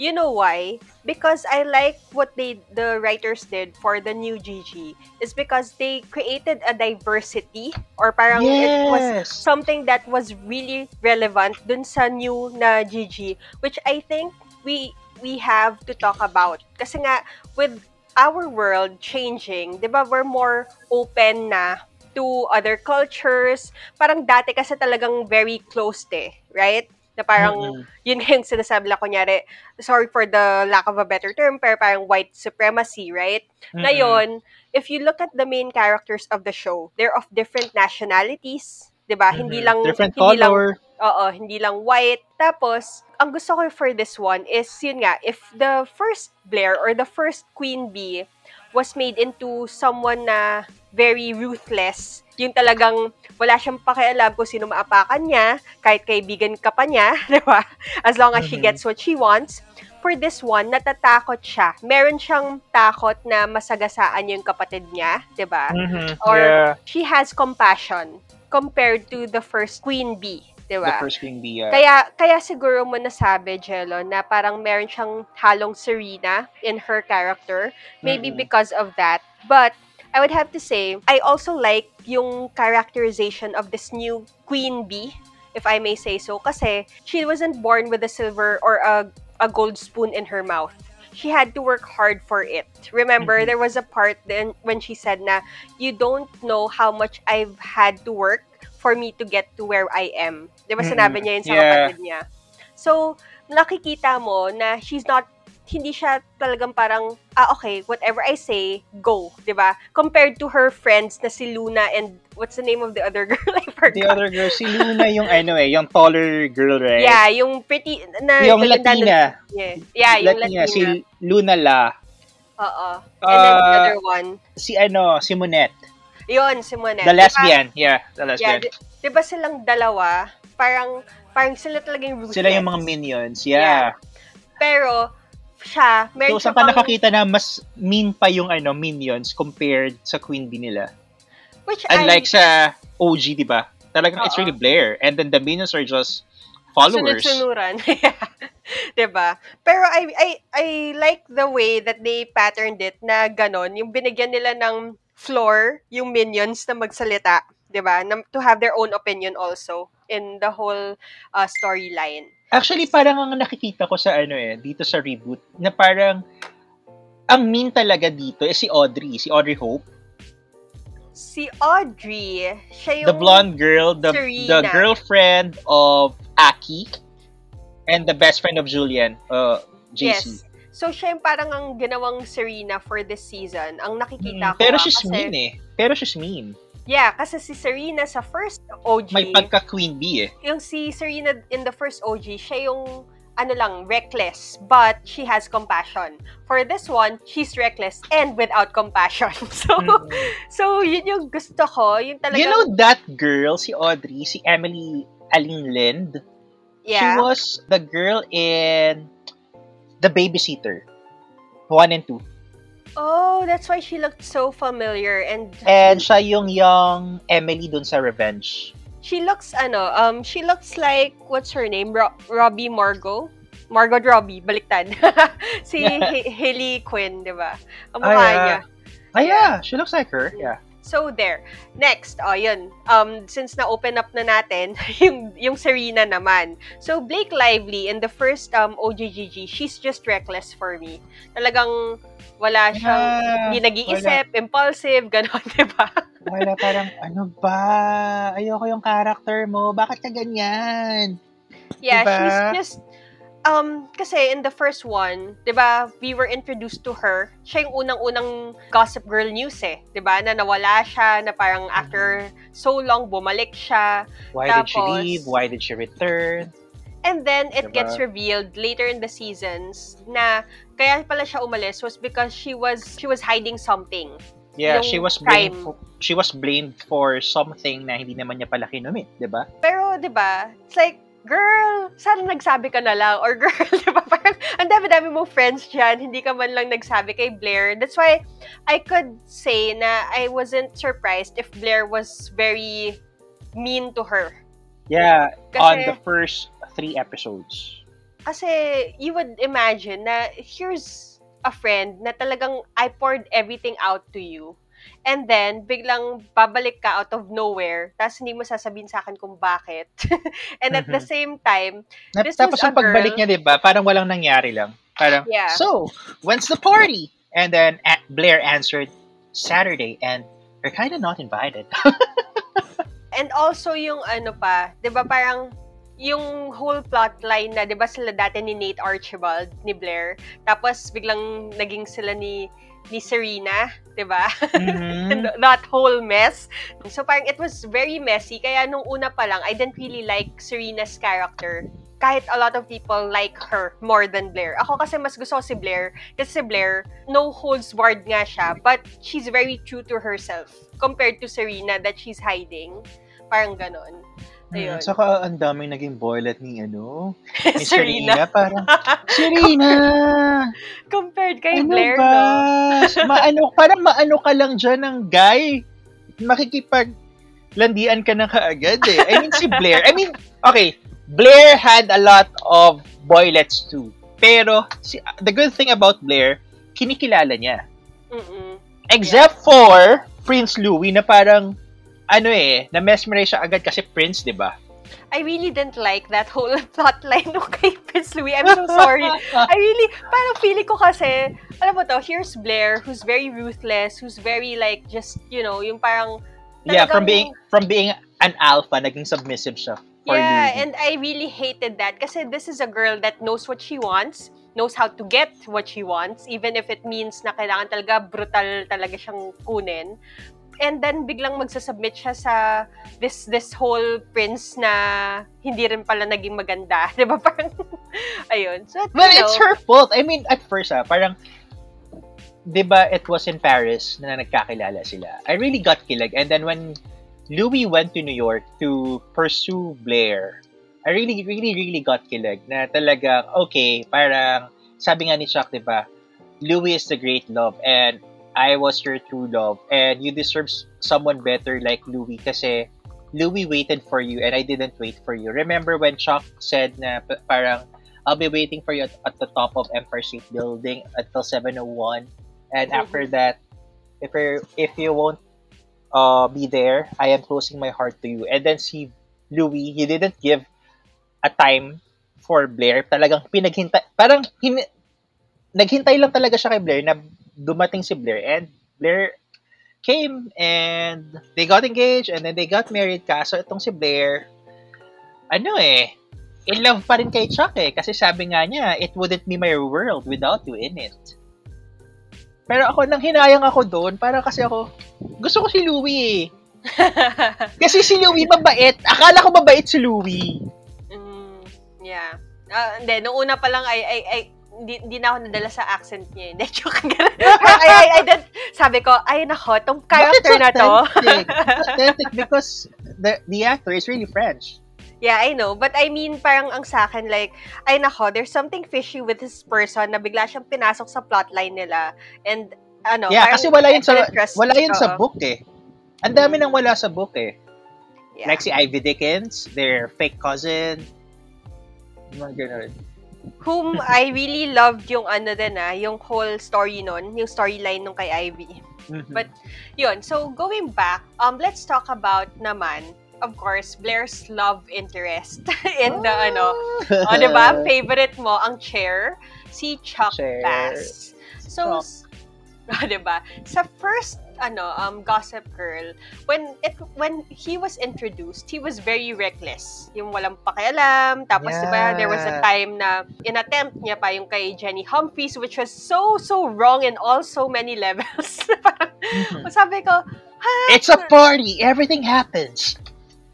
You know why? Because I like what they the writers did for the new GG is because they created a diversity or parang it was something that was really relevant dun sa new na GG which I think we we have to talk about. Kasi nga with our world changing, 'di ba, we're more open na to other cultures. Parang dati kasi talagang very closed eh, right? Na parang, Mm-mm. yun nga yung sinasabi lang, kunyari, sorry for the lack of a better term, pero parang white supremacy, right? Mm-mm. Ngayon, if you look at the main characters of the show, they're of different nationalities, 'di ba? Hindi Mhm. lang different hindi lang color. Oo, hindi lang white. Tapos, ang gusto ko for this one is, yun nga, if the first Blair or the first Queen Bee was made into someone na very ruthless, yung talagang wala siyang pakialam kung sino maapakan niya, kahit kaibigan ka pa niya, [laughs] di ba? As long as she Mhm. gets what she wants. For this one, natatakot siya. Meron siyang takot na masagasaan yung kapatid niya, di ba? Mhm. Or yeah, she has compassion compared to the first Queen Bee, di the ba? first Queen Bee. yeah. Kaya kaya siguro mo nasabi, Jello, na parang meron siyang halong Serena in her character. Maybe Mm-mm. because of that. But I would have to say, I also like yung characterization of this new Queen Bee, if I may say so. Kasi she wasn't born with a silver or a, a gold spoon in her mouth. She had to work hard for it. Remember, Mhm. there was a part then when she said na, you don't know how much I've had to work for me to get to where I am. Di ba sinabi niya yun sa Yeah. kapatid niya? So, nakikita mo na she's not hindi siya talagang parang, ah, okay, whatever I say, go, di ba? Compared to her friends na si Luna and, what's the name of the other [laughs] girl? I forgot. The other girl, si Luna yung ano eh, yung taller girl, right? Yeah, yung pretty, na, Yung Latina. Yeah, yeah yung Latina. si Luna La. Oo. And then the Ah, other one, Si ano, si Monette. yun, si Monette. The lesbian. Yeah, the Yeah, lesbian. di, di ba silang dalawa, parang, parang sila talagang ruthless. Sila yung mga minions. Yeah. Pero, siya, meron So, saan ka pang- nakakita na mas mean pa yung ano minions compared sa Queen Bee nila? which Unlike I, sa OG, di ba? Talagang it's Oo. really Blair. And then the minions are just followers. Sunod-sunuran. [laughs] diba? Pero I, I, I like the way that they patterned it na ganon, yung binigyan nila ng floor, yung minions na magsalita, diba? Na, to have their own opinion also in the whole uh, storyline. Actually, parang ang nakikita ko sa ano eh, dito sa reboot, na parang ang mean talaga dito is si Audrey, si Audrey Hope. Si Audrey, siya yung... The blonde girl, the, the Serena. girlfriend of Aki, and the best friend of Julian, uh, JC. Yes. So, siya yung parang ang ginawang Serena for this season. Ang nakikita Mm, ko pero she's kasi- mean eh. Pero she's mean. Yeah, kasi si Serena sa first OG, May pagka-Queen Bee eh. yung si Serena in the first OG, siya yung ano lang, reckless, but she has compassion. For this one, she's reckless and without compassion. [laughs] So, Mm. so yun yung gusto ko, yung talagang, You know that girl, si Audrey, si Emily Aling Lind? She yeah, was the girl in The Babysitter. One and two. Oh, that's why she looked so familiar and And siya yung young Emily dun sa Revenge. she looks, ano, um, she looks like, what's her name? Ro- Robbie Margot? Margot Robbie, baliktad. [laughs] si H- Hailey Quinn, di ba? Ang mukha Ah, yeah. niya. Ah, yeah. She looks like her. Yeah. So there. Next, oh yun. Um since na open up na natin [laughs] yung yung Serena naman. So Blake Lively in the first um OGGG, she's just reckless for me. Talagang wala siyang Yeah, hindi nag-iisip, impulsive, ganon, [laughs] 'di ba? Wala parang, ano ba? Ayoko yung character mo. Bakit ka ganyan? Yeah, Diba? she's just um kasi in the first one, 'di ba, we were introduced to her. Siya yung unang-unang Gossip Girl news eh, 'di ba? Na nawala siya, na parang after so long bumalik siya. Why did she Tapos- leave? Why did she return? And then it Diba? gets revealed later in the seasons na kaya pala siya umalis was because she was she was hiding something. Yeah, she was blamed crime. for, she was blamed for something na hindi naman niya pala kinumit, 'di ba? Pero, di ba, it's like, girl, sana nagsabi ka na lang. Or [laughs] girl, di ba, parang ang dami-dami mo friends dyan, hindi ka man lang nagsabi kay Blair. That's why I could say na I wasn't surprised if Blair was very mean to her. Yeah, Kasi- on the first three episodes. Kasi you would imagine na here's a friend na talagang I poured everything out to you. And then, biglang babalik ka out of nowhere, tapos hindi mo sasabihin sa akin kung bakit. [laughs] And at the Mhm. same time, Na, This tapos is a yung pagbalik girl- niya, 'di ba? Parang walang nangyari lang. Parang Yeah. so, when's the party? And then Blair answered Saturday and you're kind of not invited. [laughs] and also yung ano pa, 'di ba parang yung whole plotline na 'di ba sila dati ni Nate Archibald ni Blair, tapos biglang naging sila ni ni Serena, 'di ba? [laughs] Mhm. that whole mess. So parang it was very messy. Kaya nung una pa lang, I didn't really like Serena's character. Kahit a lot of people like her more than Blair. Ako kasi mas gusto ko si Blair. Kasi si Blair, no holds barred nga siya. But she's very true to herself. Compared to Serena that she's hiding. Parang ganon. Ayun. Saka ang daming naging boylet ni ano, [laughs] ni Serena. Serena. Parang, [laughs] Serena! Compared kay ano Blair, ba? no? maano, parang maano ka lang dyan ng guy. Makikipag landian ka na kaagad eh. I mean, si Blair. I mean, okay, Blair had a lot of boylets too. Pero, si, the good thing about Blair, kinikilala niya. Mm-mm. Except for Prince Louis na parang, ano eh, na-mesmerize siya agad kasi Prince, di ba? I really didn't like that whole [laughs] plotline nung kay Prince Louis. I'm so sorry. I really, parang feeling ko kasi, alam mo to, here's Blair, who's very ruthless, who's very like, just, you know, yung parang, yeah, from being from being an alpha, naging submissive siya yeah, Louis. and I really hated that kasi this is a girl that knows what she wants, knows how to get what she wants, even if it means na kailangan talaga brutal talaga siyang kunin. And then biglang magsasubmit siya sa this this whole prince na hindi rin pala naging maganda, [laughs] 'di ba? Parang ayun. So, Well, you it's know, her fault. I mean, at first, ah, parang, di ba, it was in Paris na nagkakilala sila. I really got kilig. And then when Louis went to New York to pursue Blair, I really, really, really got kilig na talagang, okay, parang, sabi nga ni Chuck, di ba, Louis is the great love and I was your true love and you deserve someone better like Louis kasi Louis waited for you and I didn't wait for you. Remember when Chuck said na pa- parang I'll be waiting for you at, at the top of Empire State Building until 701 and after that if you if you won't uh, be there, I am closing my heart to you. And then si Louis, he didn't give a time for Blair. Talagang pinaghintay, parang hin, naghintay lang talaga siya kay Blair na dumating si Blair. And Blair came and they got engaged and then they got married. Kaso itong si Blair ano eh in love pa rin kay Chuck eh. Kasi sabi nga niya it wouldn't be my world without you in it. Pero ako nang hinayang ako doon para kasi ako gusto ko si Louie eh. [laughs] Kasi si Louie mabait. Akala ko mabait si Louie. Mm, yeah. Ah, hindi, nung una pa lang ay ay ay hindi, hindi na ako nadala sa accent niya. Hindi, joke. Ganun. ay, ay, I did, sabi ko, ay nako, tong character na to. [laughs] authentic. Because the the actor is really French yeah, I know. But I mean, parang ang sa akin, like, ay nako, there's something fishy with this person na bigla siyang pinasok sa plotline nila. And, ano, yeah parang kasi wala yun sa I wala yun sa oo. book eh ang dami nang wala sa book eh Yeah. Like si Ivy Dickens, their fake cousin. Mga ganun. Whom I really loved yung ano din ah, yung whole story nun, yung storyline nung kay Ivy. Mhm. But, Yun, so going back, um, let's talk about naman, of course, Blair's love interest [laughs] in the, ano, o, di ba? Favorite mo, ang chair, si Chuck Chair. Bass. So, s- [laughs] o, di ba? Sa first, ano, um, Gossip Girl, when it when he was introduced, he was very reckless. Yung walang pakialam. Tapos, di ba, there was a Yeah. time na inattempt niya pa yung kay Jenny Humphries, which was so, so wrong in all so many levels. [laughs] Mhm. sabi ko, ha? It's a party. Everything happens.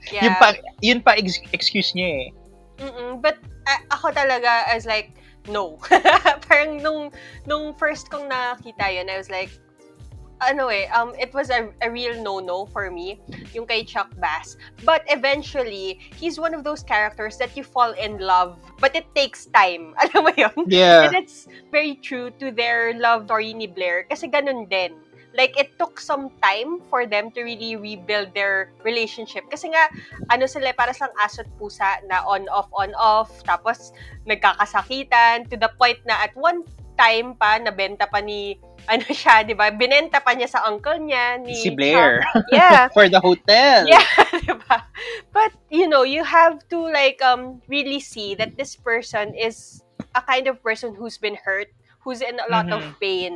Yeah. Yun pa, yun pa ex- excuse niya eh. Mm-mm. But a- ako talaga, I was like, no. [laughs] Parang nung, nung first kong nakita yun, I was like, ano eh, um, it was a, a real no-no for me, yung kay Chuck Bass. But eventually, he's one of those characters that you fall in love, but it takes time. [laughs] Alam mo yun? Yeah. And it's very true to their love story ni Blair. Kasi ganun din. Like, it took some time for them to really rebuild their relationship. Kasi nga, ano sila, para sa aso't pusa na on-off, on-off. Tapos, nagkakasakitan to the point na at one time pa, nabenta pa ni, [laughs] ano siya, di ba? Binenta pa niya sa uncle niya. Ni Si Blair. Chuck. [laughs] Yeah. For the hotel. Yeah, [laughs] diba? But, you know, you have to, like, um, really see that this person is a kind of person who's been hurt, who's in a lot of Mhm. pain.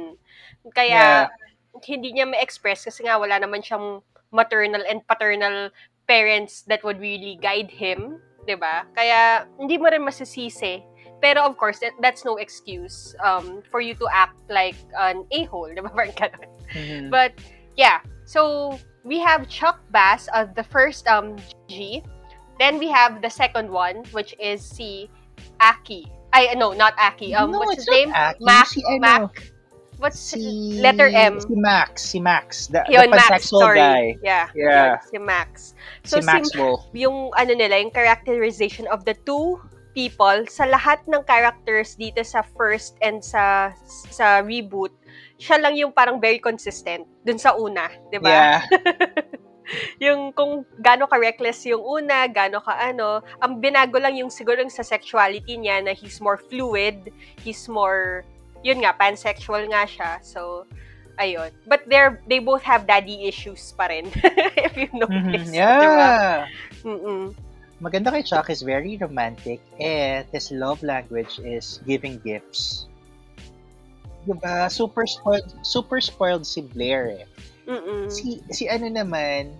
Kaya, Yeah. hindi niya ma-express kasi nga wala naman siyang maternal and paternal parents that would really guide him, 'di ba? Kaya hindi mo rin masisisi. Pero of course, that, that's no excuse um, for you to act like an a-hole, [laughs] 'di ba? Parang ganun. Mhm. But yeah, so we have Chuck Bass of the first um G. Then we have the second one, which is si Aki. Ay, no, not Aki. Um, No, what's his name? Aki. Mac. Si Mac. What's si letter M? Si Max, si Max, the, Yun, the Max. Sorry. guy. Yeah. Yeah. yun, si Max. Si So, si, Maxwell. yung ano nila, yung characterization of the two people sa lahat ng characters dito sa first and sa sa reboot, siya lang yung parang very consistent dun sa una, 'di ba? Yeah. [laughs] yung kung gaano ka reckless yung una, gaano ka ano, ang binago lang yung siguro yung sa sexuality niya na he's more fluid, he's more yun nga pansexual nga siya. So ayun. But they're they both have daddy issues pa rin [laughs] if you notice. Mhm. Diba? Yeah. Mm-mm. Maganda kay Chuck is very romantic and his love language is giving gifts. Diba? Super spoiled, super spoiled si Blair eh. Mm-mm. Si, si ano naman,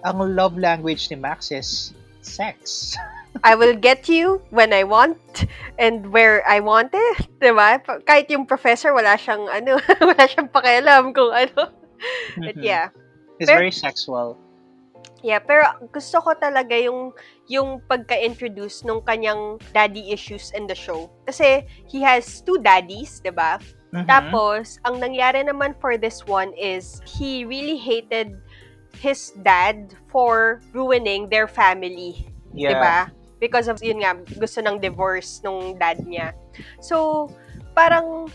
ang love language ni Max is sex. [laughs] I will get you when I want and where I want it. Diba? Kahit yung professor, wala siyang, ano, [laughs] wala siyang pakialam kung ano. But yeah. He's Pero- very sexual. Yeah, pero gusto ko talaga yung yung pagka-introduce nung kanyang daddy issues in the show. Kasi he has two daddies, 'di ba? Mhm. Tapos ang nangyari naman for this one is he really hated his dad for ruining their family. yeah. 'di ba? Because of yun nga gusto ng divorce nung dad niya. So, parang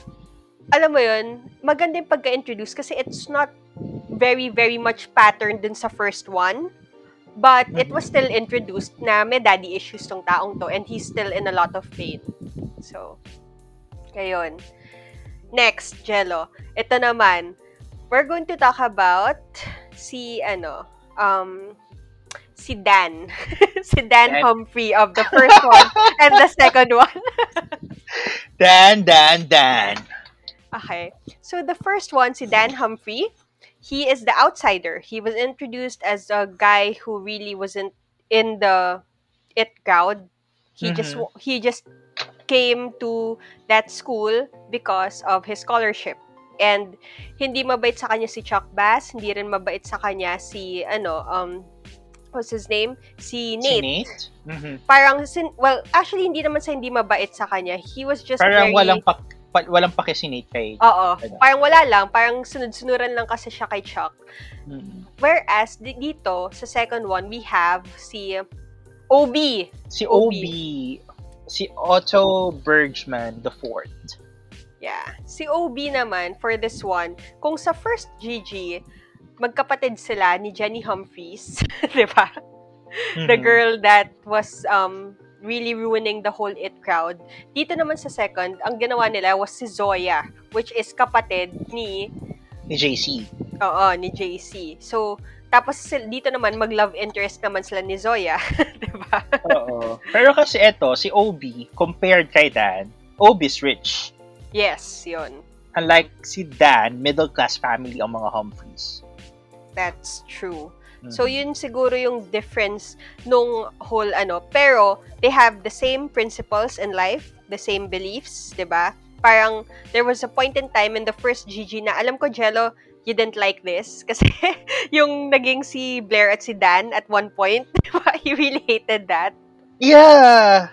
alam mo yun, maganda yung pagka-introduce kasi it's not very very much patterned dun sa first one. But it was still introduced na may daddy issues tong taong to and he's still in a lot of pain. So, kayon. Next, Jello. Ito naman, we're going to talk about si, ano, um, si Dan. [laughs] si Dan Dan. Humphrey of the first one [laughs] and the second one. Dan, Dan, Dan. Okay. So the first one, si Dan Humphrey, he is the outsider. He was introduced as a guy who really wasn't in the it crowd. He just Mhm. wa- he just came to that school because of his scholarship. And hindi mabait sa kanya si Chuck Bass, hindi rin mabait sa kanya si ano um what's his name? Si Si Nate. Nate? Mhm. Parang sin- well, actually hindi naman sa hindi mabait sa kanya. He was just Parang very walang pak, pa, walang pake si Nate kay. Oo. Ano? Parang wala lang. Parang sunod-sunuran lang kasi siya kay Chuck. Mhm. Whereas, di- dito, sa second one, we have si OB. Si OB. OB, si Otto Bergman the fourth. Yeah. Si OB naman, for this one, kung sa first GG, magkapatid sila ni Jenny Humphreys. [laughs] di ba? The Mhm. girl that was um really ruining the whole It crowd. Dito naman sa second, ang ginawa nila was si Zoya, which is kapatid ni ni JC. Oo, ni JC. So, tapos dito naman mag-love interest naman sila ni Zoya, [laughs] 'di ba? Oo. Pero kasi eto, si OB, compared kay Dan, OB is rich. Yes, 'yon. Unlike si Dan, middle class family ang mga Humphreys. That's true. So, yun siguro yung difference nung whole ano. Pero, they have the same principles in life, the same beliefs, 'di ba? Parang, there was a point in time in the first GG na, alam ko, Jello, you didn't like this. [laughs] Kasi, yung naging si Blair at si Dan at one point? [laughs] You really hated that. Yeah!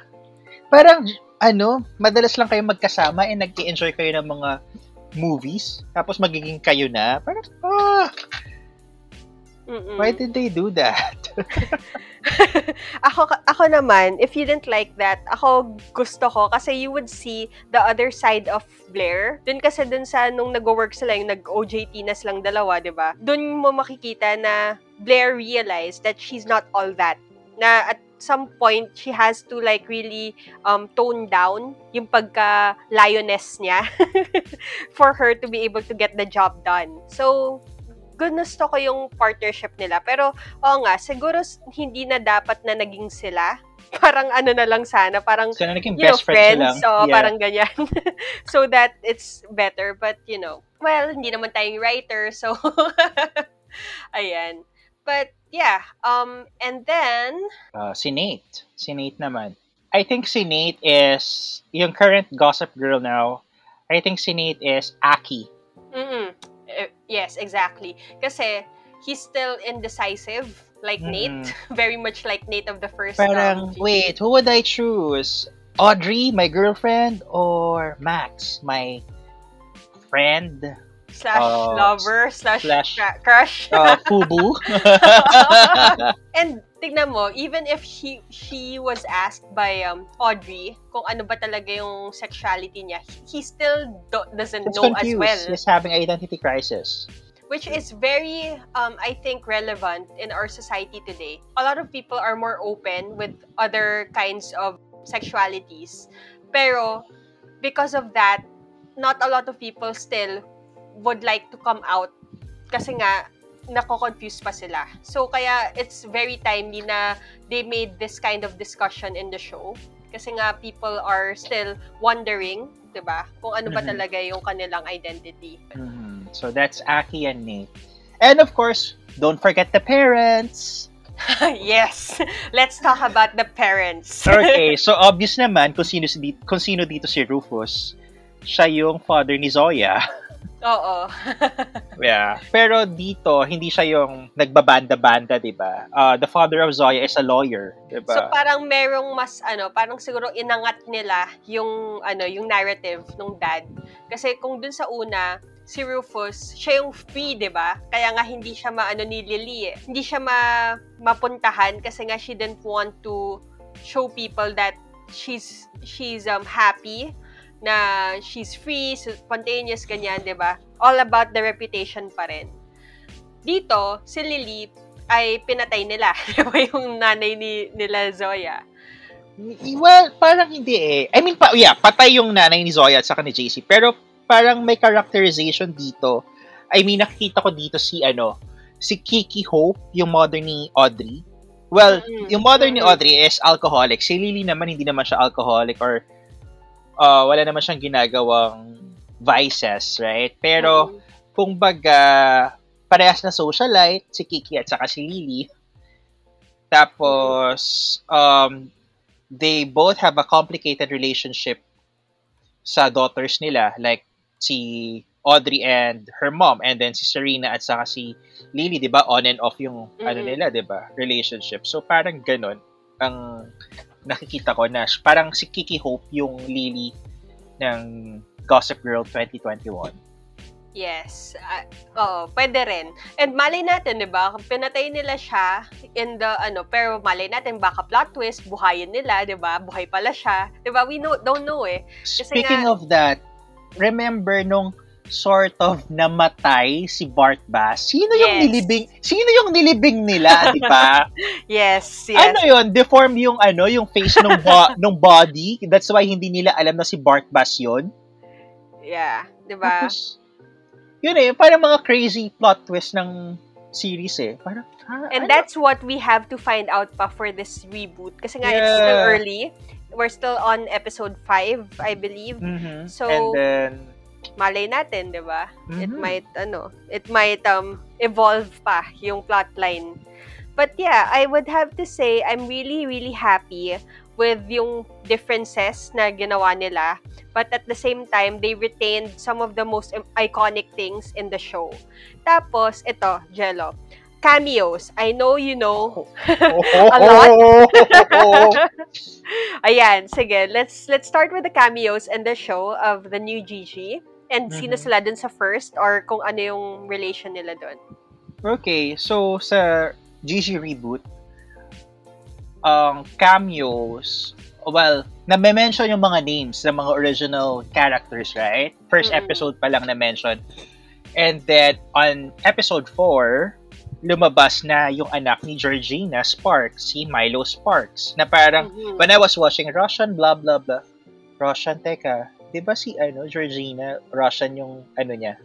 Parang, ano, madalas lang kayo magkasama and nag enjoy kayo ng mga movies, tapos magiging kayo na. Parang, ah, Mm-mm. why did they do that? [laughs] ako ako naman, if you didn't like that, ako gusto ko kasi you would see the other side of Blair. Dun kasi dun sa nung nag-work sila, yung nag-OJT na silang dalawa, 'di ba? Dun mo makikita na Blair realized that she's not all that. Na at some point she has to like really um tone down yung pagka lioness niya [laughs] for her to be able to get the job done. So gusto ko yung partnership nila. Pero, oo nga, siguro hindi na dapat na naging sila. [laughs] Parang ano na lang sana, parang, so, naging you know, best friends, friends, lang. o Yeah. parang ganyan. [laughs] so that it's better. But, you know, well, hindi naman tayong writer, so, [laughs] ayan. But, yeah, um, and then, Uh, si Nate. Si Nate naman. I think si Nate is, yung current Gossip Girl now, I think si Nate is Aki. mm yes, exactly. Kasi, he's still indecisive, like Nate. [laughs] Very much like Nate of the first. Parang, um, wait, who would I choose? Audrey, my girlfriend, or Max, my friend, slash uh, lover, slash, slash- cra- crush. uh, [laughs] Fubu? [laughs] And tignan mo, even if he she was asked by um, Audrey kung ano ba talaga yung sexuality niya, he still do- doesn't It's know as confused. well. He's having identity crisis. Which is very, um, I think, relevant in our society today. A lot of people are more open with other kinds of sexualities. Pero, because of that, not a lot of people still would like to come out kasi nga, nako-confuse pa sila. So, kaya it's very timely na they made this kind of discussion in the show. Kasi nga, people are still wondering, 'di ba kung ano ba Mhm. talaga yung kanilang identity. Mhm. So that's Aki and Nate. And of course, don't forget the parents. [laughs] yes. Let's talk about the parents. Okay, [laughs] so obvious naman kung sino, si, kung sino dito si Rufus. Siya yung father ni Zoya. Oo. [laughs] Yeah. Pero dito, hindi siya yung nagbabanda-banda, di ba? Uh, the father of Zoya is a lawyer, di ba? so parang merong mas ano, parang siguro inangat nila yung ano, yung narrative nung dad. Kasi kung dun sa una, si Rufus, siya yung free, 'di ba? Kaya nga hindi siya maano ni Lily. Eh. Hindi siya ma mapuntahan kasi nga she didn't want to show people that she's she's um happy na she's free, spontaneous, ganyan, 'di ba? All about the reputation pa rin. Dito, si Lily ay pinatay nila. [laughs] Di ba yung nanay ni, nila Zoya? Well, parang hindi eh. I mean, pa, yeah, patay yung nanay ni Zoya at saka ni JC. Pero parang may characterization dito. I mean, nakikita ko dito si ano, si Kiki Hope, yung mother ni Audrey. Well, Mm. yung mother ni Mm. Audrey is alcoholic. Si Lily naman, hindi naman siya alcoholic or uh, wala naman siyang ginagawang vices, right? Pero, Mm. kung baga, parehas na socialite, si Kiki at saka si Lily. Tapos, um, they both have a complicated relationship sa daughters nila. Like, si Audrey and her mom. And then si Serena at saka si Lily, di ba? On and off yung ano Mhm. nila, di ba? Relationship. So, parang ganun ang nakikita ko na parang si Kiki Hope yung Lily ng Gossip Girl 2021. Yes. Ah, oo, pwede rin. And malay natin, di ba? Pinatay nila siya in the, ano, pero malay natin, baka plot twist, buhayin nila, di ba? Buhay pala siya. Di ba? We know, don't know eh. Speaking nga- of that, remember nung sort of namatay si Bart Bass? Sino yung Yes. nilibing? Sino yung nilibing nila, di ba? [laughs] Yes, yes. Ano yun? Deform yung ano, yung face ng bo- [laughs] ng body. That's why hindi nila alam na si Bart Bass yun. Yeah, di ba? Yun eh, parang mga crazy plot twist ng series eh. Parang, ha, And ano? that's what we have to find out pa for this reboot. Kasi nga, it's still Yeah. early. We're still on episode 5, I believe. Mhm. So, And then, Malay natin, di ba? It mhm. might, ano, it might um, evolve pa yung plotline. But yeah, I would have to say, I'm really, really happy with yung differences na ginawa nila. But at the same time, they retained some of the most iconic things in the show. Tapos, ito, Jello. Cameos. I know you know [laughs] A lot? [laughs] Ayan, sige. Let's let's start with the cameos in the show of the new Gigi. And sino Mhm. sila dun sa first or kung ano yung relation nila dun? Okay, so sa GG reboot, ang cameos, well, na-mention yung mga names ng mga original characters, right? First Mm-mm. episode pa lang na-mention. And then, on episode 4, lumabas na yung anak ni Georgina Sparks, si Milo Sparks, na parang, Mhm. when I was watching Russian, blah, blah, blah. Russian, teka, di ba si, ano, Georgina, Russian yung, ano niya,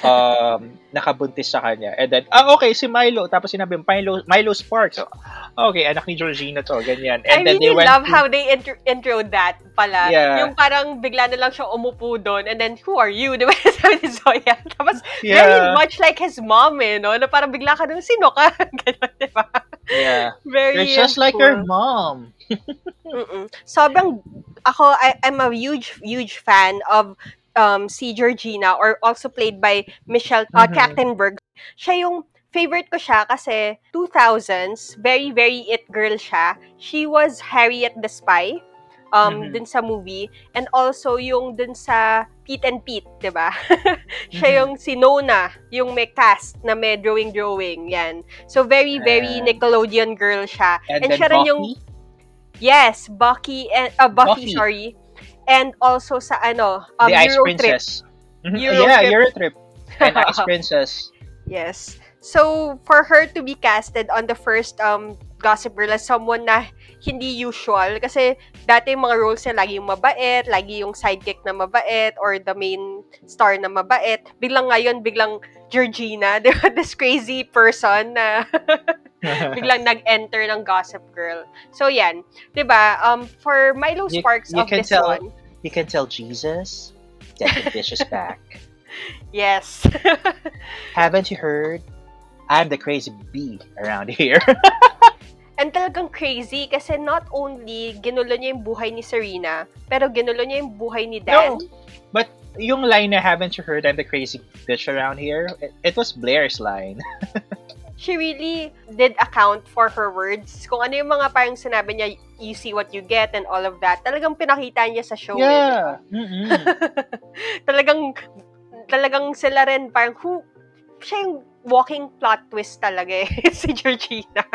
um, [laughs] nakabuntis sa kanya. And then, ah, okay, si Milo. Tapos sinabi, Milo, Milo Sparks. So, okay, anak ni Georgina to, ganyan. I And then they really went love to- how they intro, intro that pala. Yeah. Yung parang bigla na lang siya umupo doon and then, who are you? Di ba [laughs] sabi ni Zoya? Tapos, Yeah. very much like his mom eh, no? Na parang bigla ka doon, sino ka? [laughs] Ganun, di ba? Yeah. Very You're just like your mom. Mm-mm. Sobrang, ako, I, I'm a huge, huge fan of um, si Georgina or also played by Michelle uh, Mhm. Trachtenberg. Siya yung favorite ko siya kasi 2000s, very, very it girl siya. She was Harriet the Spy um, Mhm. dun sa movie. And also yung dun sa Pete and Pete, di ba? [laughs] siya Mhm. yung si Nona, yung may cast na may drawing-drawing. Yan. So, very, very Ah. Nickelodeon girl siya. And, And siya rin yung Yes, Bucky and uh, Buffy, Buffy. sorry. And also sa ano, um, the Ice Euro Princess. Mhm. Euro yeah, Trip. Euro Trip. And Trip. Ice [laughs] Princess. yes. So for her to be casted on the first um Gossip Girl as someone na hindi usual kasi dati yung mga roles niya lagi yung mabait, lagi yung sidekick na mabait or the main star na mabait. Biglang ngayon, biglang Georgina, [laughs] di ba? this crazy person na [laughs] biglang nag-enter ng Gossip Girl. So yan, 'di ba? Um for Milo You- Sparks you of can this tell- one. you can tell Jesus that the bitch is back. [laughs] Yes. Haven't you heard? I'm the crazy bee around here. And talagang crazy kasi not only ginulo niya yung buhay ni Serena, pero ginulo niya yung buhay ni Dan. No. But yung line na haven't you heard I'm the crazy bitch around here, it, it was Blair's line. [laughs] She really did account for her words. Kung ano yung mga parang sinabi niya, you see what you get and all of that. Talagang pinakita niya sa show. eh, yeah. Mm-mm. [laughs] talagang, talagang sila rin parang, who, siya yung walking plot twist talaga eh, [laughs] si Georgina.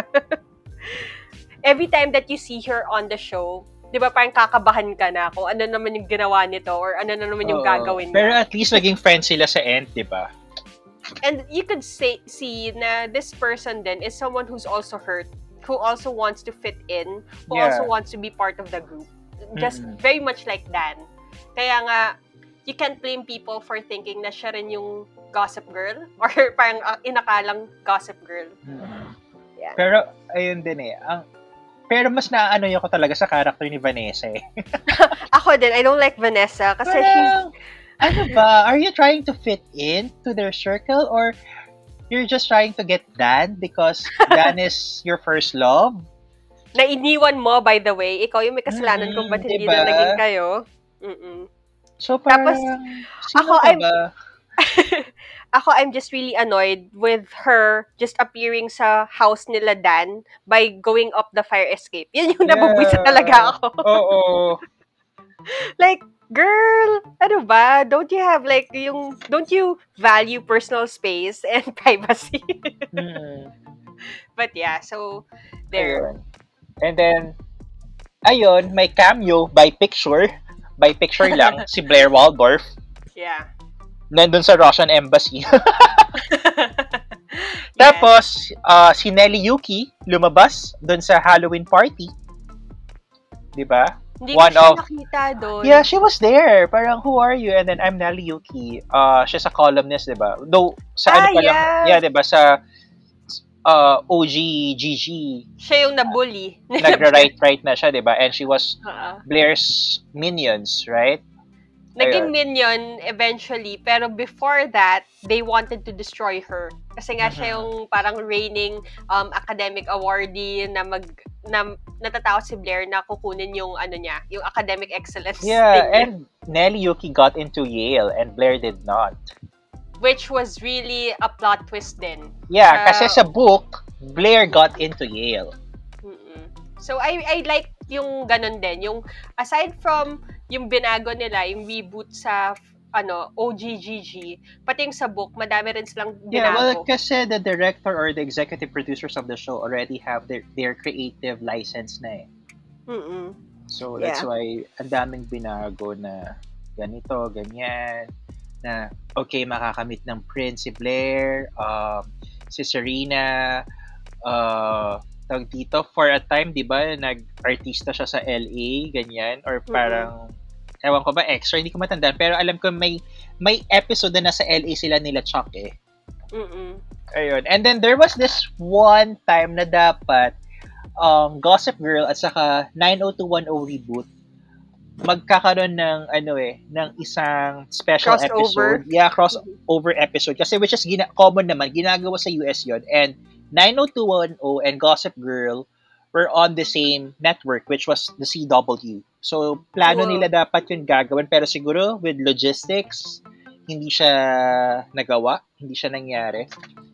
Every time that you see her on the show, di ba parang kakabahan ka na kung ano naman yung ginawa nito or ano na naman yung Oo. gagawin Pero niya. at least naging friends sila sa end, di ba? And you could say, see na this person then is someone who's also hurt, who also wants to fit in, who Yeah. also wants to be part of the group. Just Mm-mm. very much like Dan. Kaya nga, you can't blame people for thinking na siya rin yung gossip girl [laughs] or parang uh, inakalang gossip girl. Yeah. Pero, ayun din eh. Ang, pero mas naaano ko talaga sa character ni Vanessa eh. [laughs] Ako din, I don't like Vanessa kasi she's Parang, ano ba? Are you trying to fit in to their circle or you're just trying to get Dan because [laughs] Dan is your first love? na iniwan mo, by the way. Ikaw yung may kasalanan kung ba't Mm, hindi diba? na naging kayo. Mm-mm. So parang, Tapos, ako, ka I'm- ba? [laughs] ako, I'm just really annoyed with her just appearing sa house nila Dan by going up the fire escape. Yan yung nabubwisa Yeah. talaga ako. Oo. [laughs] like, girl, ano ba? Don't you have like yung, don't you value personal space and [laughs] privacy? Mm. But yeah, so, there. Ayun. And then, ayun, may cameo by picture. By picture lang, [laughs] si Blair Waldorf. Yeah. Nandun sa Russian Embassy. Yes. [laughs] [laughs] Tapos, ah, si Nelly Yuki lumabas dun sa Halloween party. Di ba? Hindi one ko siya of- nakita doon. Yeah, she was there. Parang, who are you? And then, I'm Nelly Yuki. Uh, siya sa columnist, di ba? Though, sa Ah, ano pa lang, yeah. yeah, di ba? Sa uh, OG, GG, Siya yung nabully. nagra-write-write na siya, di ba? And she was Oo. [laughs] Blair's minions, right? Naging minion eventually, pero before that, they wanted to destroy her. Kasi nga siya Mhm. yung parang reigning um, academic awardee na mag na natatakot si Blair na kukunin yung ano niya, yung academic excellence Yeah, and Nelly Yuki got into Yale and Blair did not. which was really a plot twist din. Yeah, Sa- kasi sa book, Blair got into Yale. Mm-mm. So I I like yung ganun din, yung aside from yung binago nila, yung reboot sa ano, OGGG, pati yung sa book, madami rin silang Yeah, well, binago. kasi the director or the executive producers of the show already have their their creative license na eh. Mm-mm. So that's Yeah. why ang daming binago na ganito, ganyan, na okay, makakamit ng Prince si Blair, um, si Serena, uh, tawag dito, for a time, di ba, nag-artista siya sa LA, ganyan, or parang, ewan ko ba, extra, hindi ko matandaan, pero alam ko may, may episode na nasa LA sila nila Chuck eh. Mm-mm. Ayun. And then there was this one time na dapat um, Gossip Girl at saka 90210 reboot magkakaroon ng ano eh ng isang special Crossover. episode. Yeah, crossover episode kasi which is gina- common naman ginagawa sa US 'yon. And 90210 and Gossip Girl were on the same network which was the CW. So plano nila dapat 'yun gagawin pero siguro with logistics hindi siya nagawa, hindi siya nangyari.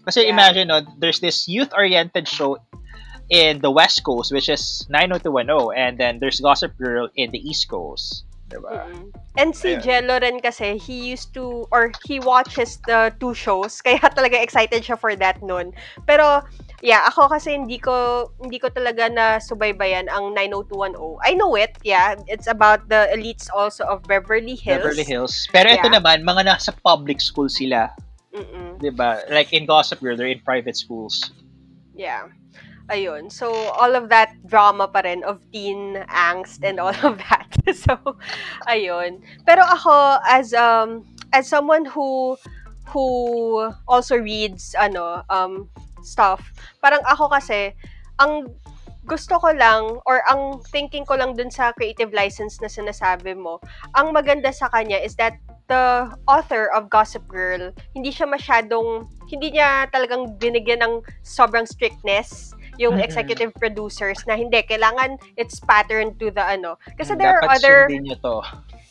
Kasi Yeah. imagine, no, there's this youth-oriented show in the West Coast, which is 90210, and then there's Gossip Girl in the East Coast. Diba? Mm-mm. And si Ayun. Jello rin kasi, he used to, or he watches the two shows, [laughs] kaya talaga excited siya for that noon. Pero, yeah, ako kasi hindi ko, hindi ko talaga na subaybayan ang 90210. I know it, yeah. It's about the elites also of Beverly Hills. Beverly Hills. Pero ito Yeah. naman, mga nasa public school sila. Mm-mm. Diba? Like in Gossip Girl, they're in private schools. Yeah. Ayun. So, all of that drama pa rin of teen angst and all of that. [laughs] so, ayun. Pero ako, as, um, as someone who, who also reads, ano, um, stuff, parang ako kasi, ang gusto ko lang, or ang thinking ko lang dun sa creative license na sinasabi mo, ang maganda sa kanya is that the author of Gossip Girl, hindi siya masyadong, hindi niya talagang binigyan ng sobrang strictness yung Mhm. executive producers na hindi, kailangan it's patterned to the ano. Kasi there are Dapat other, sundin nyo to.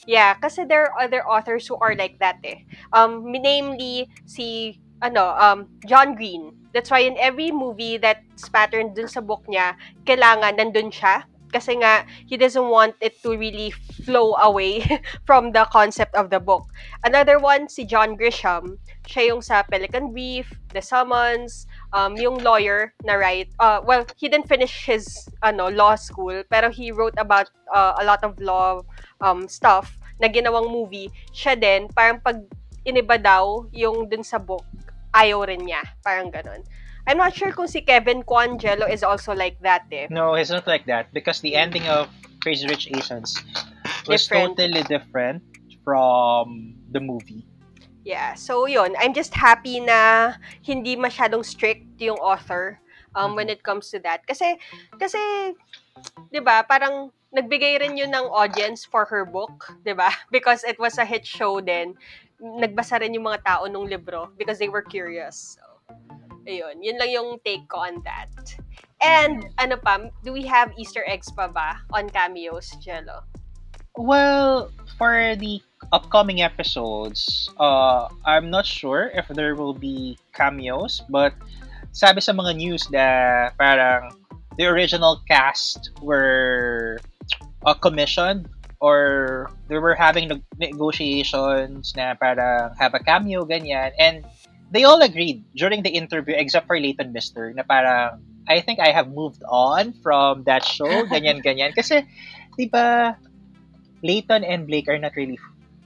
yeah, kasi there are other authors who are like that eh. Um, namely, si, ano, um, John Green. That's why in every movie that's patterned dun sa book niya, kailangan nandun siya. Kasi nga, he doesn't want it to really flow away [laughs] from the concept of the book. Another one, si John Grisham. Siya yung sa Pelican Brief, The Summons, um, yung lawyer na write. Uh, well, he didn't finish his ano law school, pero he wrote about uh, a lot of law um, stuff na ginawang movie. Siya din, parang pag iniba daw yung dun sa book, ayaw rin niya. Parang ganun. I'm not sure kung si Kevin Quangelo is also like that eh. No, it's not like that because the ending of Crazy Rich Asians was Different. totally different from the movie. Yeah. So, yun. I'm just happy na hindi masyadong strict yung author um, when it comes to that. Kasi, kasi, di ba, parang nagbigay rin yun ng audience for her book, di ba? [laughs] Because it was a hit show din. Nagbasa rin yung mga tao nung libro because they were curious. So, ayun. Yun lang yung take ko on that. And, ano pa, do we have Easter eggs pa ba on cameos, Jello? Well, for the upcoming episodes, uh, I'm not sure if there will be cameos, but sabi sa mga news na parang the original cast were uh, commissioned or they were having neg- negotiations na parang have a cameo, ganyan. And they all agreed during the interview, except for Leighton Mister, na parang, I think I have moved on from that show, ganyan, ganyan. Kasi, di ba, Leighton and Blake are not really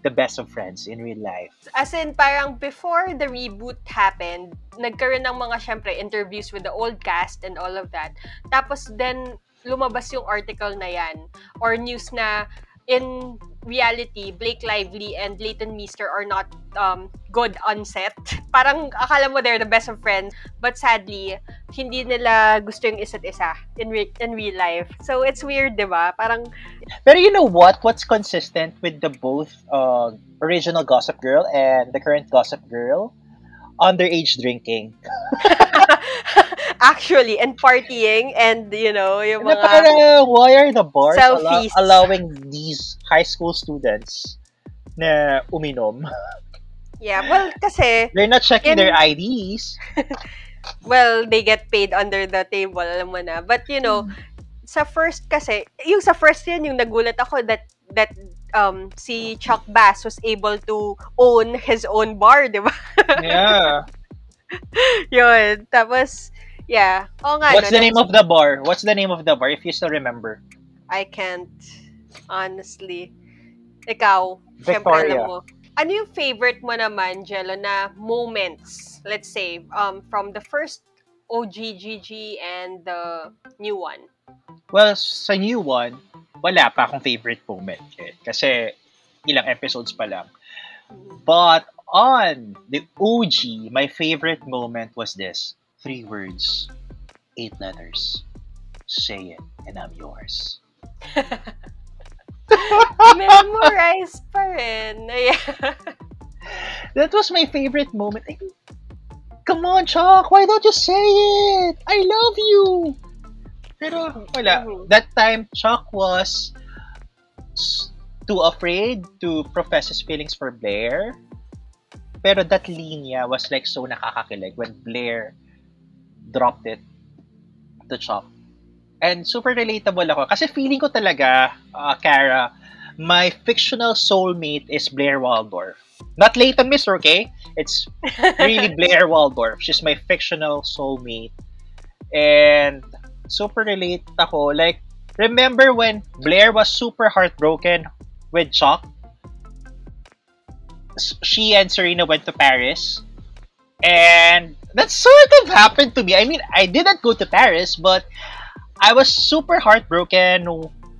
the best of friends in real life. As in, parang before the reboot happened, nagkaroon ng mga, syempre, interviews with the old cast and all of that. Tapos, then, lumabas yung article na yan. Or news na, in reality, Blake Lively and Leighton Meester are not um, good on set. [laughs] Parang akala mo they're the best of friends. But sadly, hindi nila gusto yung isa't isa in, re- in real life. So, it's weird, di ba? Parang, Pero you know what? What's consistent with the both uh, original Gossip Girl and the current Gossip Girl? Underage drinking. [laughs] actually, and partying, and, you know, yung Na mga... parang, why are the bars allow- allowing these high school students na uminom? Yeah, well, kasi, They're not checking In- their IDs. [laughs] well, they get paid under the table, alam mo na. But, you know, sa first kasi, yung sa first yun, yung nagulat ako that, that um, si Chuck Bass was able to own his own bar, di ba? Yeah. [laughs] Yun. Tapos, yeah. Oo nga, What's no, the name of the bar? What's the name of the bar if you still remember? I can't, honestly. Ikaw, Victoria. alam mo. Ano yung favorite mo naman, Jello, na moments, let's say, um, from the first OGGG and the new one? Well, sa new one, wala pa akong favorite moment. Eh. Kasi ilang episodes pa lang. But on the OG, my favorite moment was this. Three words, eight letters. Say it, and I'm yours. [laughs] Memorize pa rin. That was my favorite moment. I mean, come on, Chuck, why don't you say it? I love you. Pero wala. Mhm. That time, Chuck was too afraid to profess his feelings for Blair. Pero that linya was like so nakakakilig when Blair dropped it to Chuck. And super relatable ako. Kasi feeling ko talaga, uh, Kara, my fictional soulmate is Blair Waldorf. Not Leighton Mister, okay? It's really [laughs] Blair Waldorf. She's my fictional soulmate. And super relate ako. Like, remember when Blair was super heartbroken with Chuck? She and Serena went to Paris. And that sort of happened to me. I mean, I didn't go to Paris, but I was super heartbroken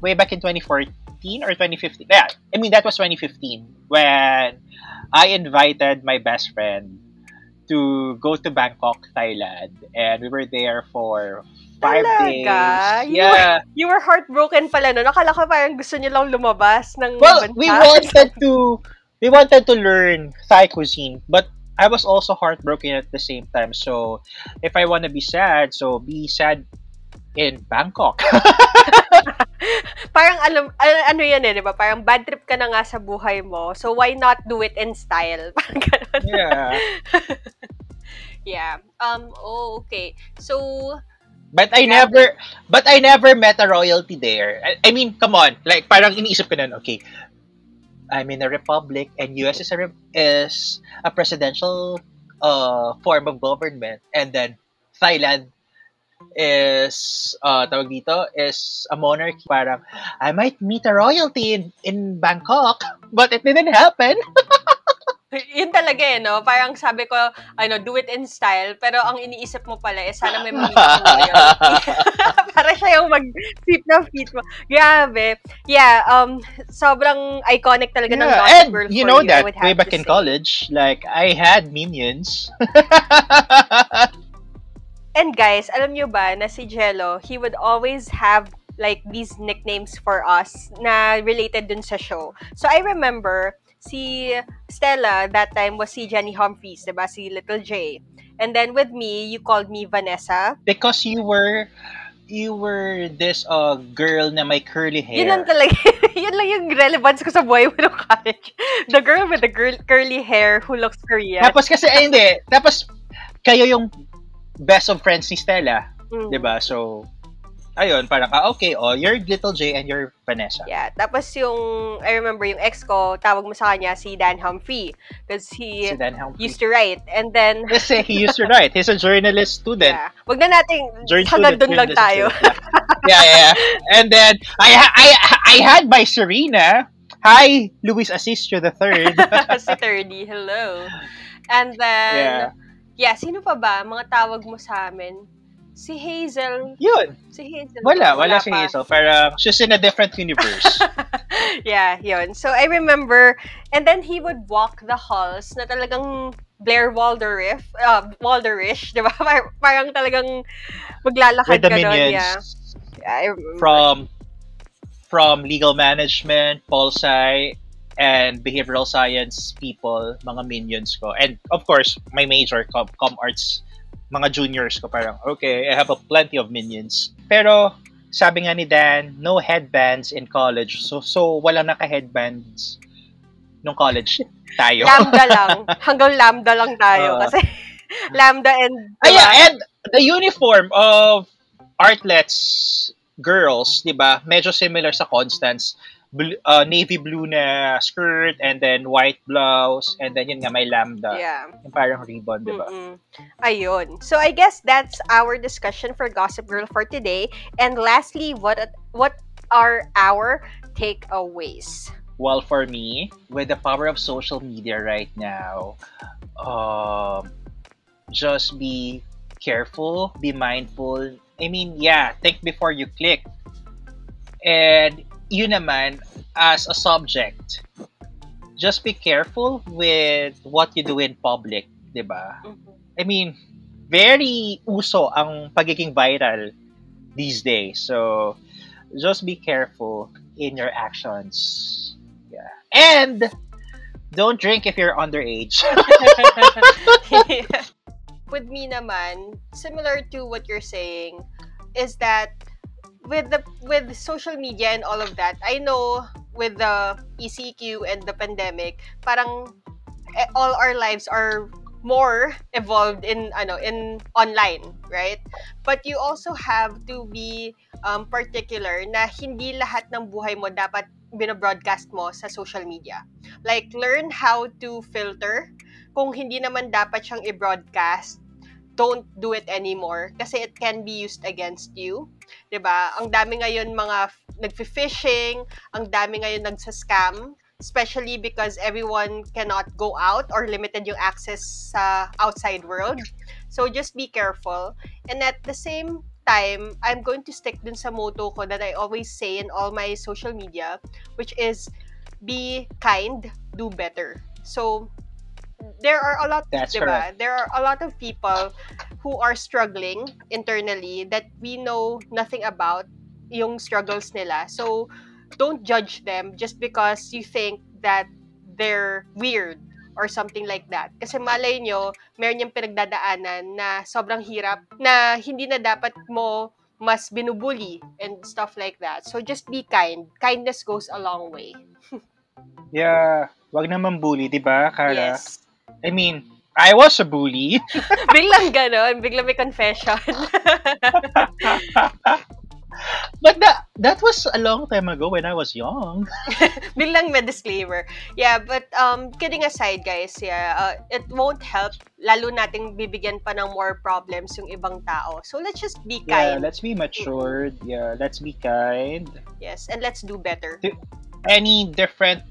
way back in 2014 or 2015. Yeah, I mean, that was 2015 when I invited my best friend to go to Bangkok, Thailand. And we were there for five Talaga? days. You Yeah. You were heartbroken pala no. Nakala ko parang gusto niyo lang lumabas ng Well, we wanted to we wanted to learn Thai cuisine, but I was also heartbroken at the same time. So, if I want to be sad, so be sad in Bangkok. [laughs] parang alam, ano, ano yan eh, di ba? Parang bad trip ka na nga sa buhay mo. So, why not do it in style? [laughs] Parang ganun. yeah. [laughs] Yeah. Um, oh, okay. So, But I never but I never met a royalty there. I, I mean, come on. Like parang iniisip ko nun, okay. I'm in a republic and US is a is a presidential uh form of government and then Thailand is uh tawag dito is a monarchy parang I might meet a royalty in in Bangkok but it didn't happen. [laughs] yun talaga eh, no? Parang sabi ko, ano, do it in style. Pero ang iniisip mo pala, eh, sana may [laughs] ng [laughs] royalty. Para siya yung mag-sweep ng feet mo. Grabe. Yeah, um, sobrang iconic talaga ng Yeah, Gossip and Girl you know you, that way back in say. college, like I had minions. [laughs] And guys, alam nyo ba na si Jello, he would always have like these nicknames for us na related dun sa show. So I remember si Stella that time was si Jenny Humphreys, 'di ba? Si Little J. And then with me, you called me Vanessa. because you were you were this uh girl na may curly hair. Yun lang talaga. [laughs] yun lang yung relevance ko sa buhay mo nung college. The girl with the girl, curly hair who looks Korean. Tapos kasi ay hindi, tapos kayo yung best of friends ni Stella, Mm. 'di ba? So ayun, parang ah okay, oh, you're Little J and you're Vanessa. Yeah. Tapos yung, I remember yung ex ko, tawag mo sa kanya si Dan Humphrey. Because he Si Dan Humphrey. used to write. And then, Kasi he used to write. He's a journalist student. yeah. Wag na nating, Journal hanggang dun lang tayo. yeah, yeah, yeah. And then I I I had my Serena. Hi, Luis Asistio the third. [laughs] si Thirdy, hello. And then, yeah. yeah. sino pa ba? Mga tawag mo sa amin. Si Hazel. Yun. Si Hazel. Wala, wala, si pa. Hazel. Parang she's in a different universe. [laughs] yeah, yun. So, I remember, and then he would walk the halls na talagang Blair Waldorf, uh, Waldorish, di ba? [laughs] Par- Parang talagang maglalakad With the ka minions. Yeah. yeah, I remember. from from legal management, poli and behavioral science people, mga minions ko. And of course, my major, com, com arts, mga juniors ko. Parang, okay, I have a plenty of minions. Pero, sabi nga ni Dan, no headbands in college. So, so walang naka-headbands nung college tayo. Lambda [laughs] lang. Hanggang lambda lang tayo. Oo. kasi [laughs] lambda and... Ay, yeah, and the uniform of Artlets girls, 'di ba? Medyo similar sa Constance, blue, uh, navy blue na skirt and then white blouse and then yun nga may lambda. Yeah. Yung parang ribbon, di ba? Mm-mm. Ayun. So I guess that's our discussion for Gossip Girl for today. And lastly, what what are our takeaways? Well, for me, with the power of social media right now, um, just be careful, be mindful. I mean, yeah, think before you click. And yun naman, as a subject, just be careful with what you do in public, di ba? I mean, very uso ang pagiging viral these days. So, just be careful in your actions. Yeah. And don't drink if you're underage. [laughs] [laughs] With me naman, similar to what you're saying, is that with the with social media and all of that, I know with the ECQ and the pandemic, parang eh, all our lives are more evolved in ano in online, right? But you also have to be um, particular na hindi lahat ng buhay mo dapat binobroadcast mo sa social media. Like learn how to filter kung hindi naman dapat siyang i-broadcast don't do it anymore kasi it can be used against you. 'Di ba? Ang dami ngayon mga nagfi-fishing, ang dami ngayon nagsa-scam, especially because everyone cannot go out or limited yung access sa outside world. So just be careful. And at the same time, I'm going to stick dun sa motto ko that I always say in all my social media, which is be kind, do better. So there are a lot That's diba? correct. There are a lot of people who are struggling internally that we know nothing about yung struggles nila. So don't judge them just because you think that they're weird or something like that. Kasi malay nyo, meron yung pinagdadaanan na sobrang hirap na hindi na dapat mo mas binubuli and stuff like that. So just be kind. Kindness goes a long way. [laughs] yeah. Wag naman bully, di ba, Kara? Yes. I mean, I was a bully. [laughs] biglang ganon, biglang may confession. [laughs] But that that was a long time ago when I was young. [laughs] biglang may disclaimer. Yeah, but um, kidding aside, guys, yeah, uh, it won't help. Lalo nating bibigyan pa ng more problems yung ibang tao. So let's just be Yeah, kind. let's be matured. Yeah, let's be kind. yes, and let's do better. Any different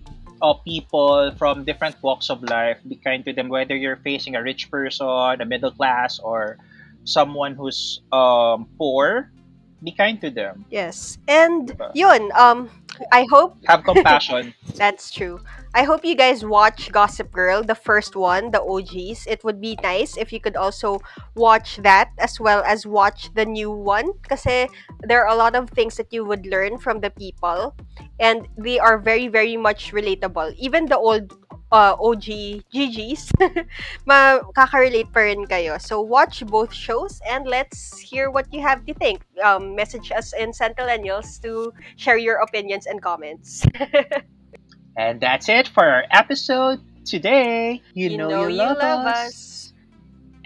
uh, people from different walks of life, be kind to them. Whether you're facing a rich person, a middle class, or someone who's um poor, be kind to them. Yes. And Diba? yun, um, I hope Have compassion. [laughs] That's true. I hope you guys watch Gossip Girl, the first one, the OGs. It would be nice if you could also watch that as well as watch the new one kasi there are a lot of things that you would learn from the people and they are very very much relatable. Even the old uh, OG GGs, [laughs] makaka-relate pa rin kayo. So watch both shows and let's hear what you have to think. Um, message us in Centennials to share your opinions and comments. [laughs] and that's it for our episode today. You, know, you, love, us.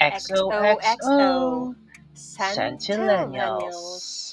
XOXO. XOXO. Centennials.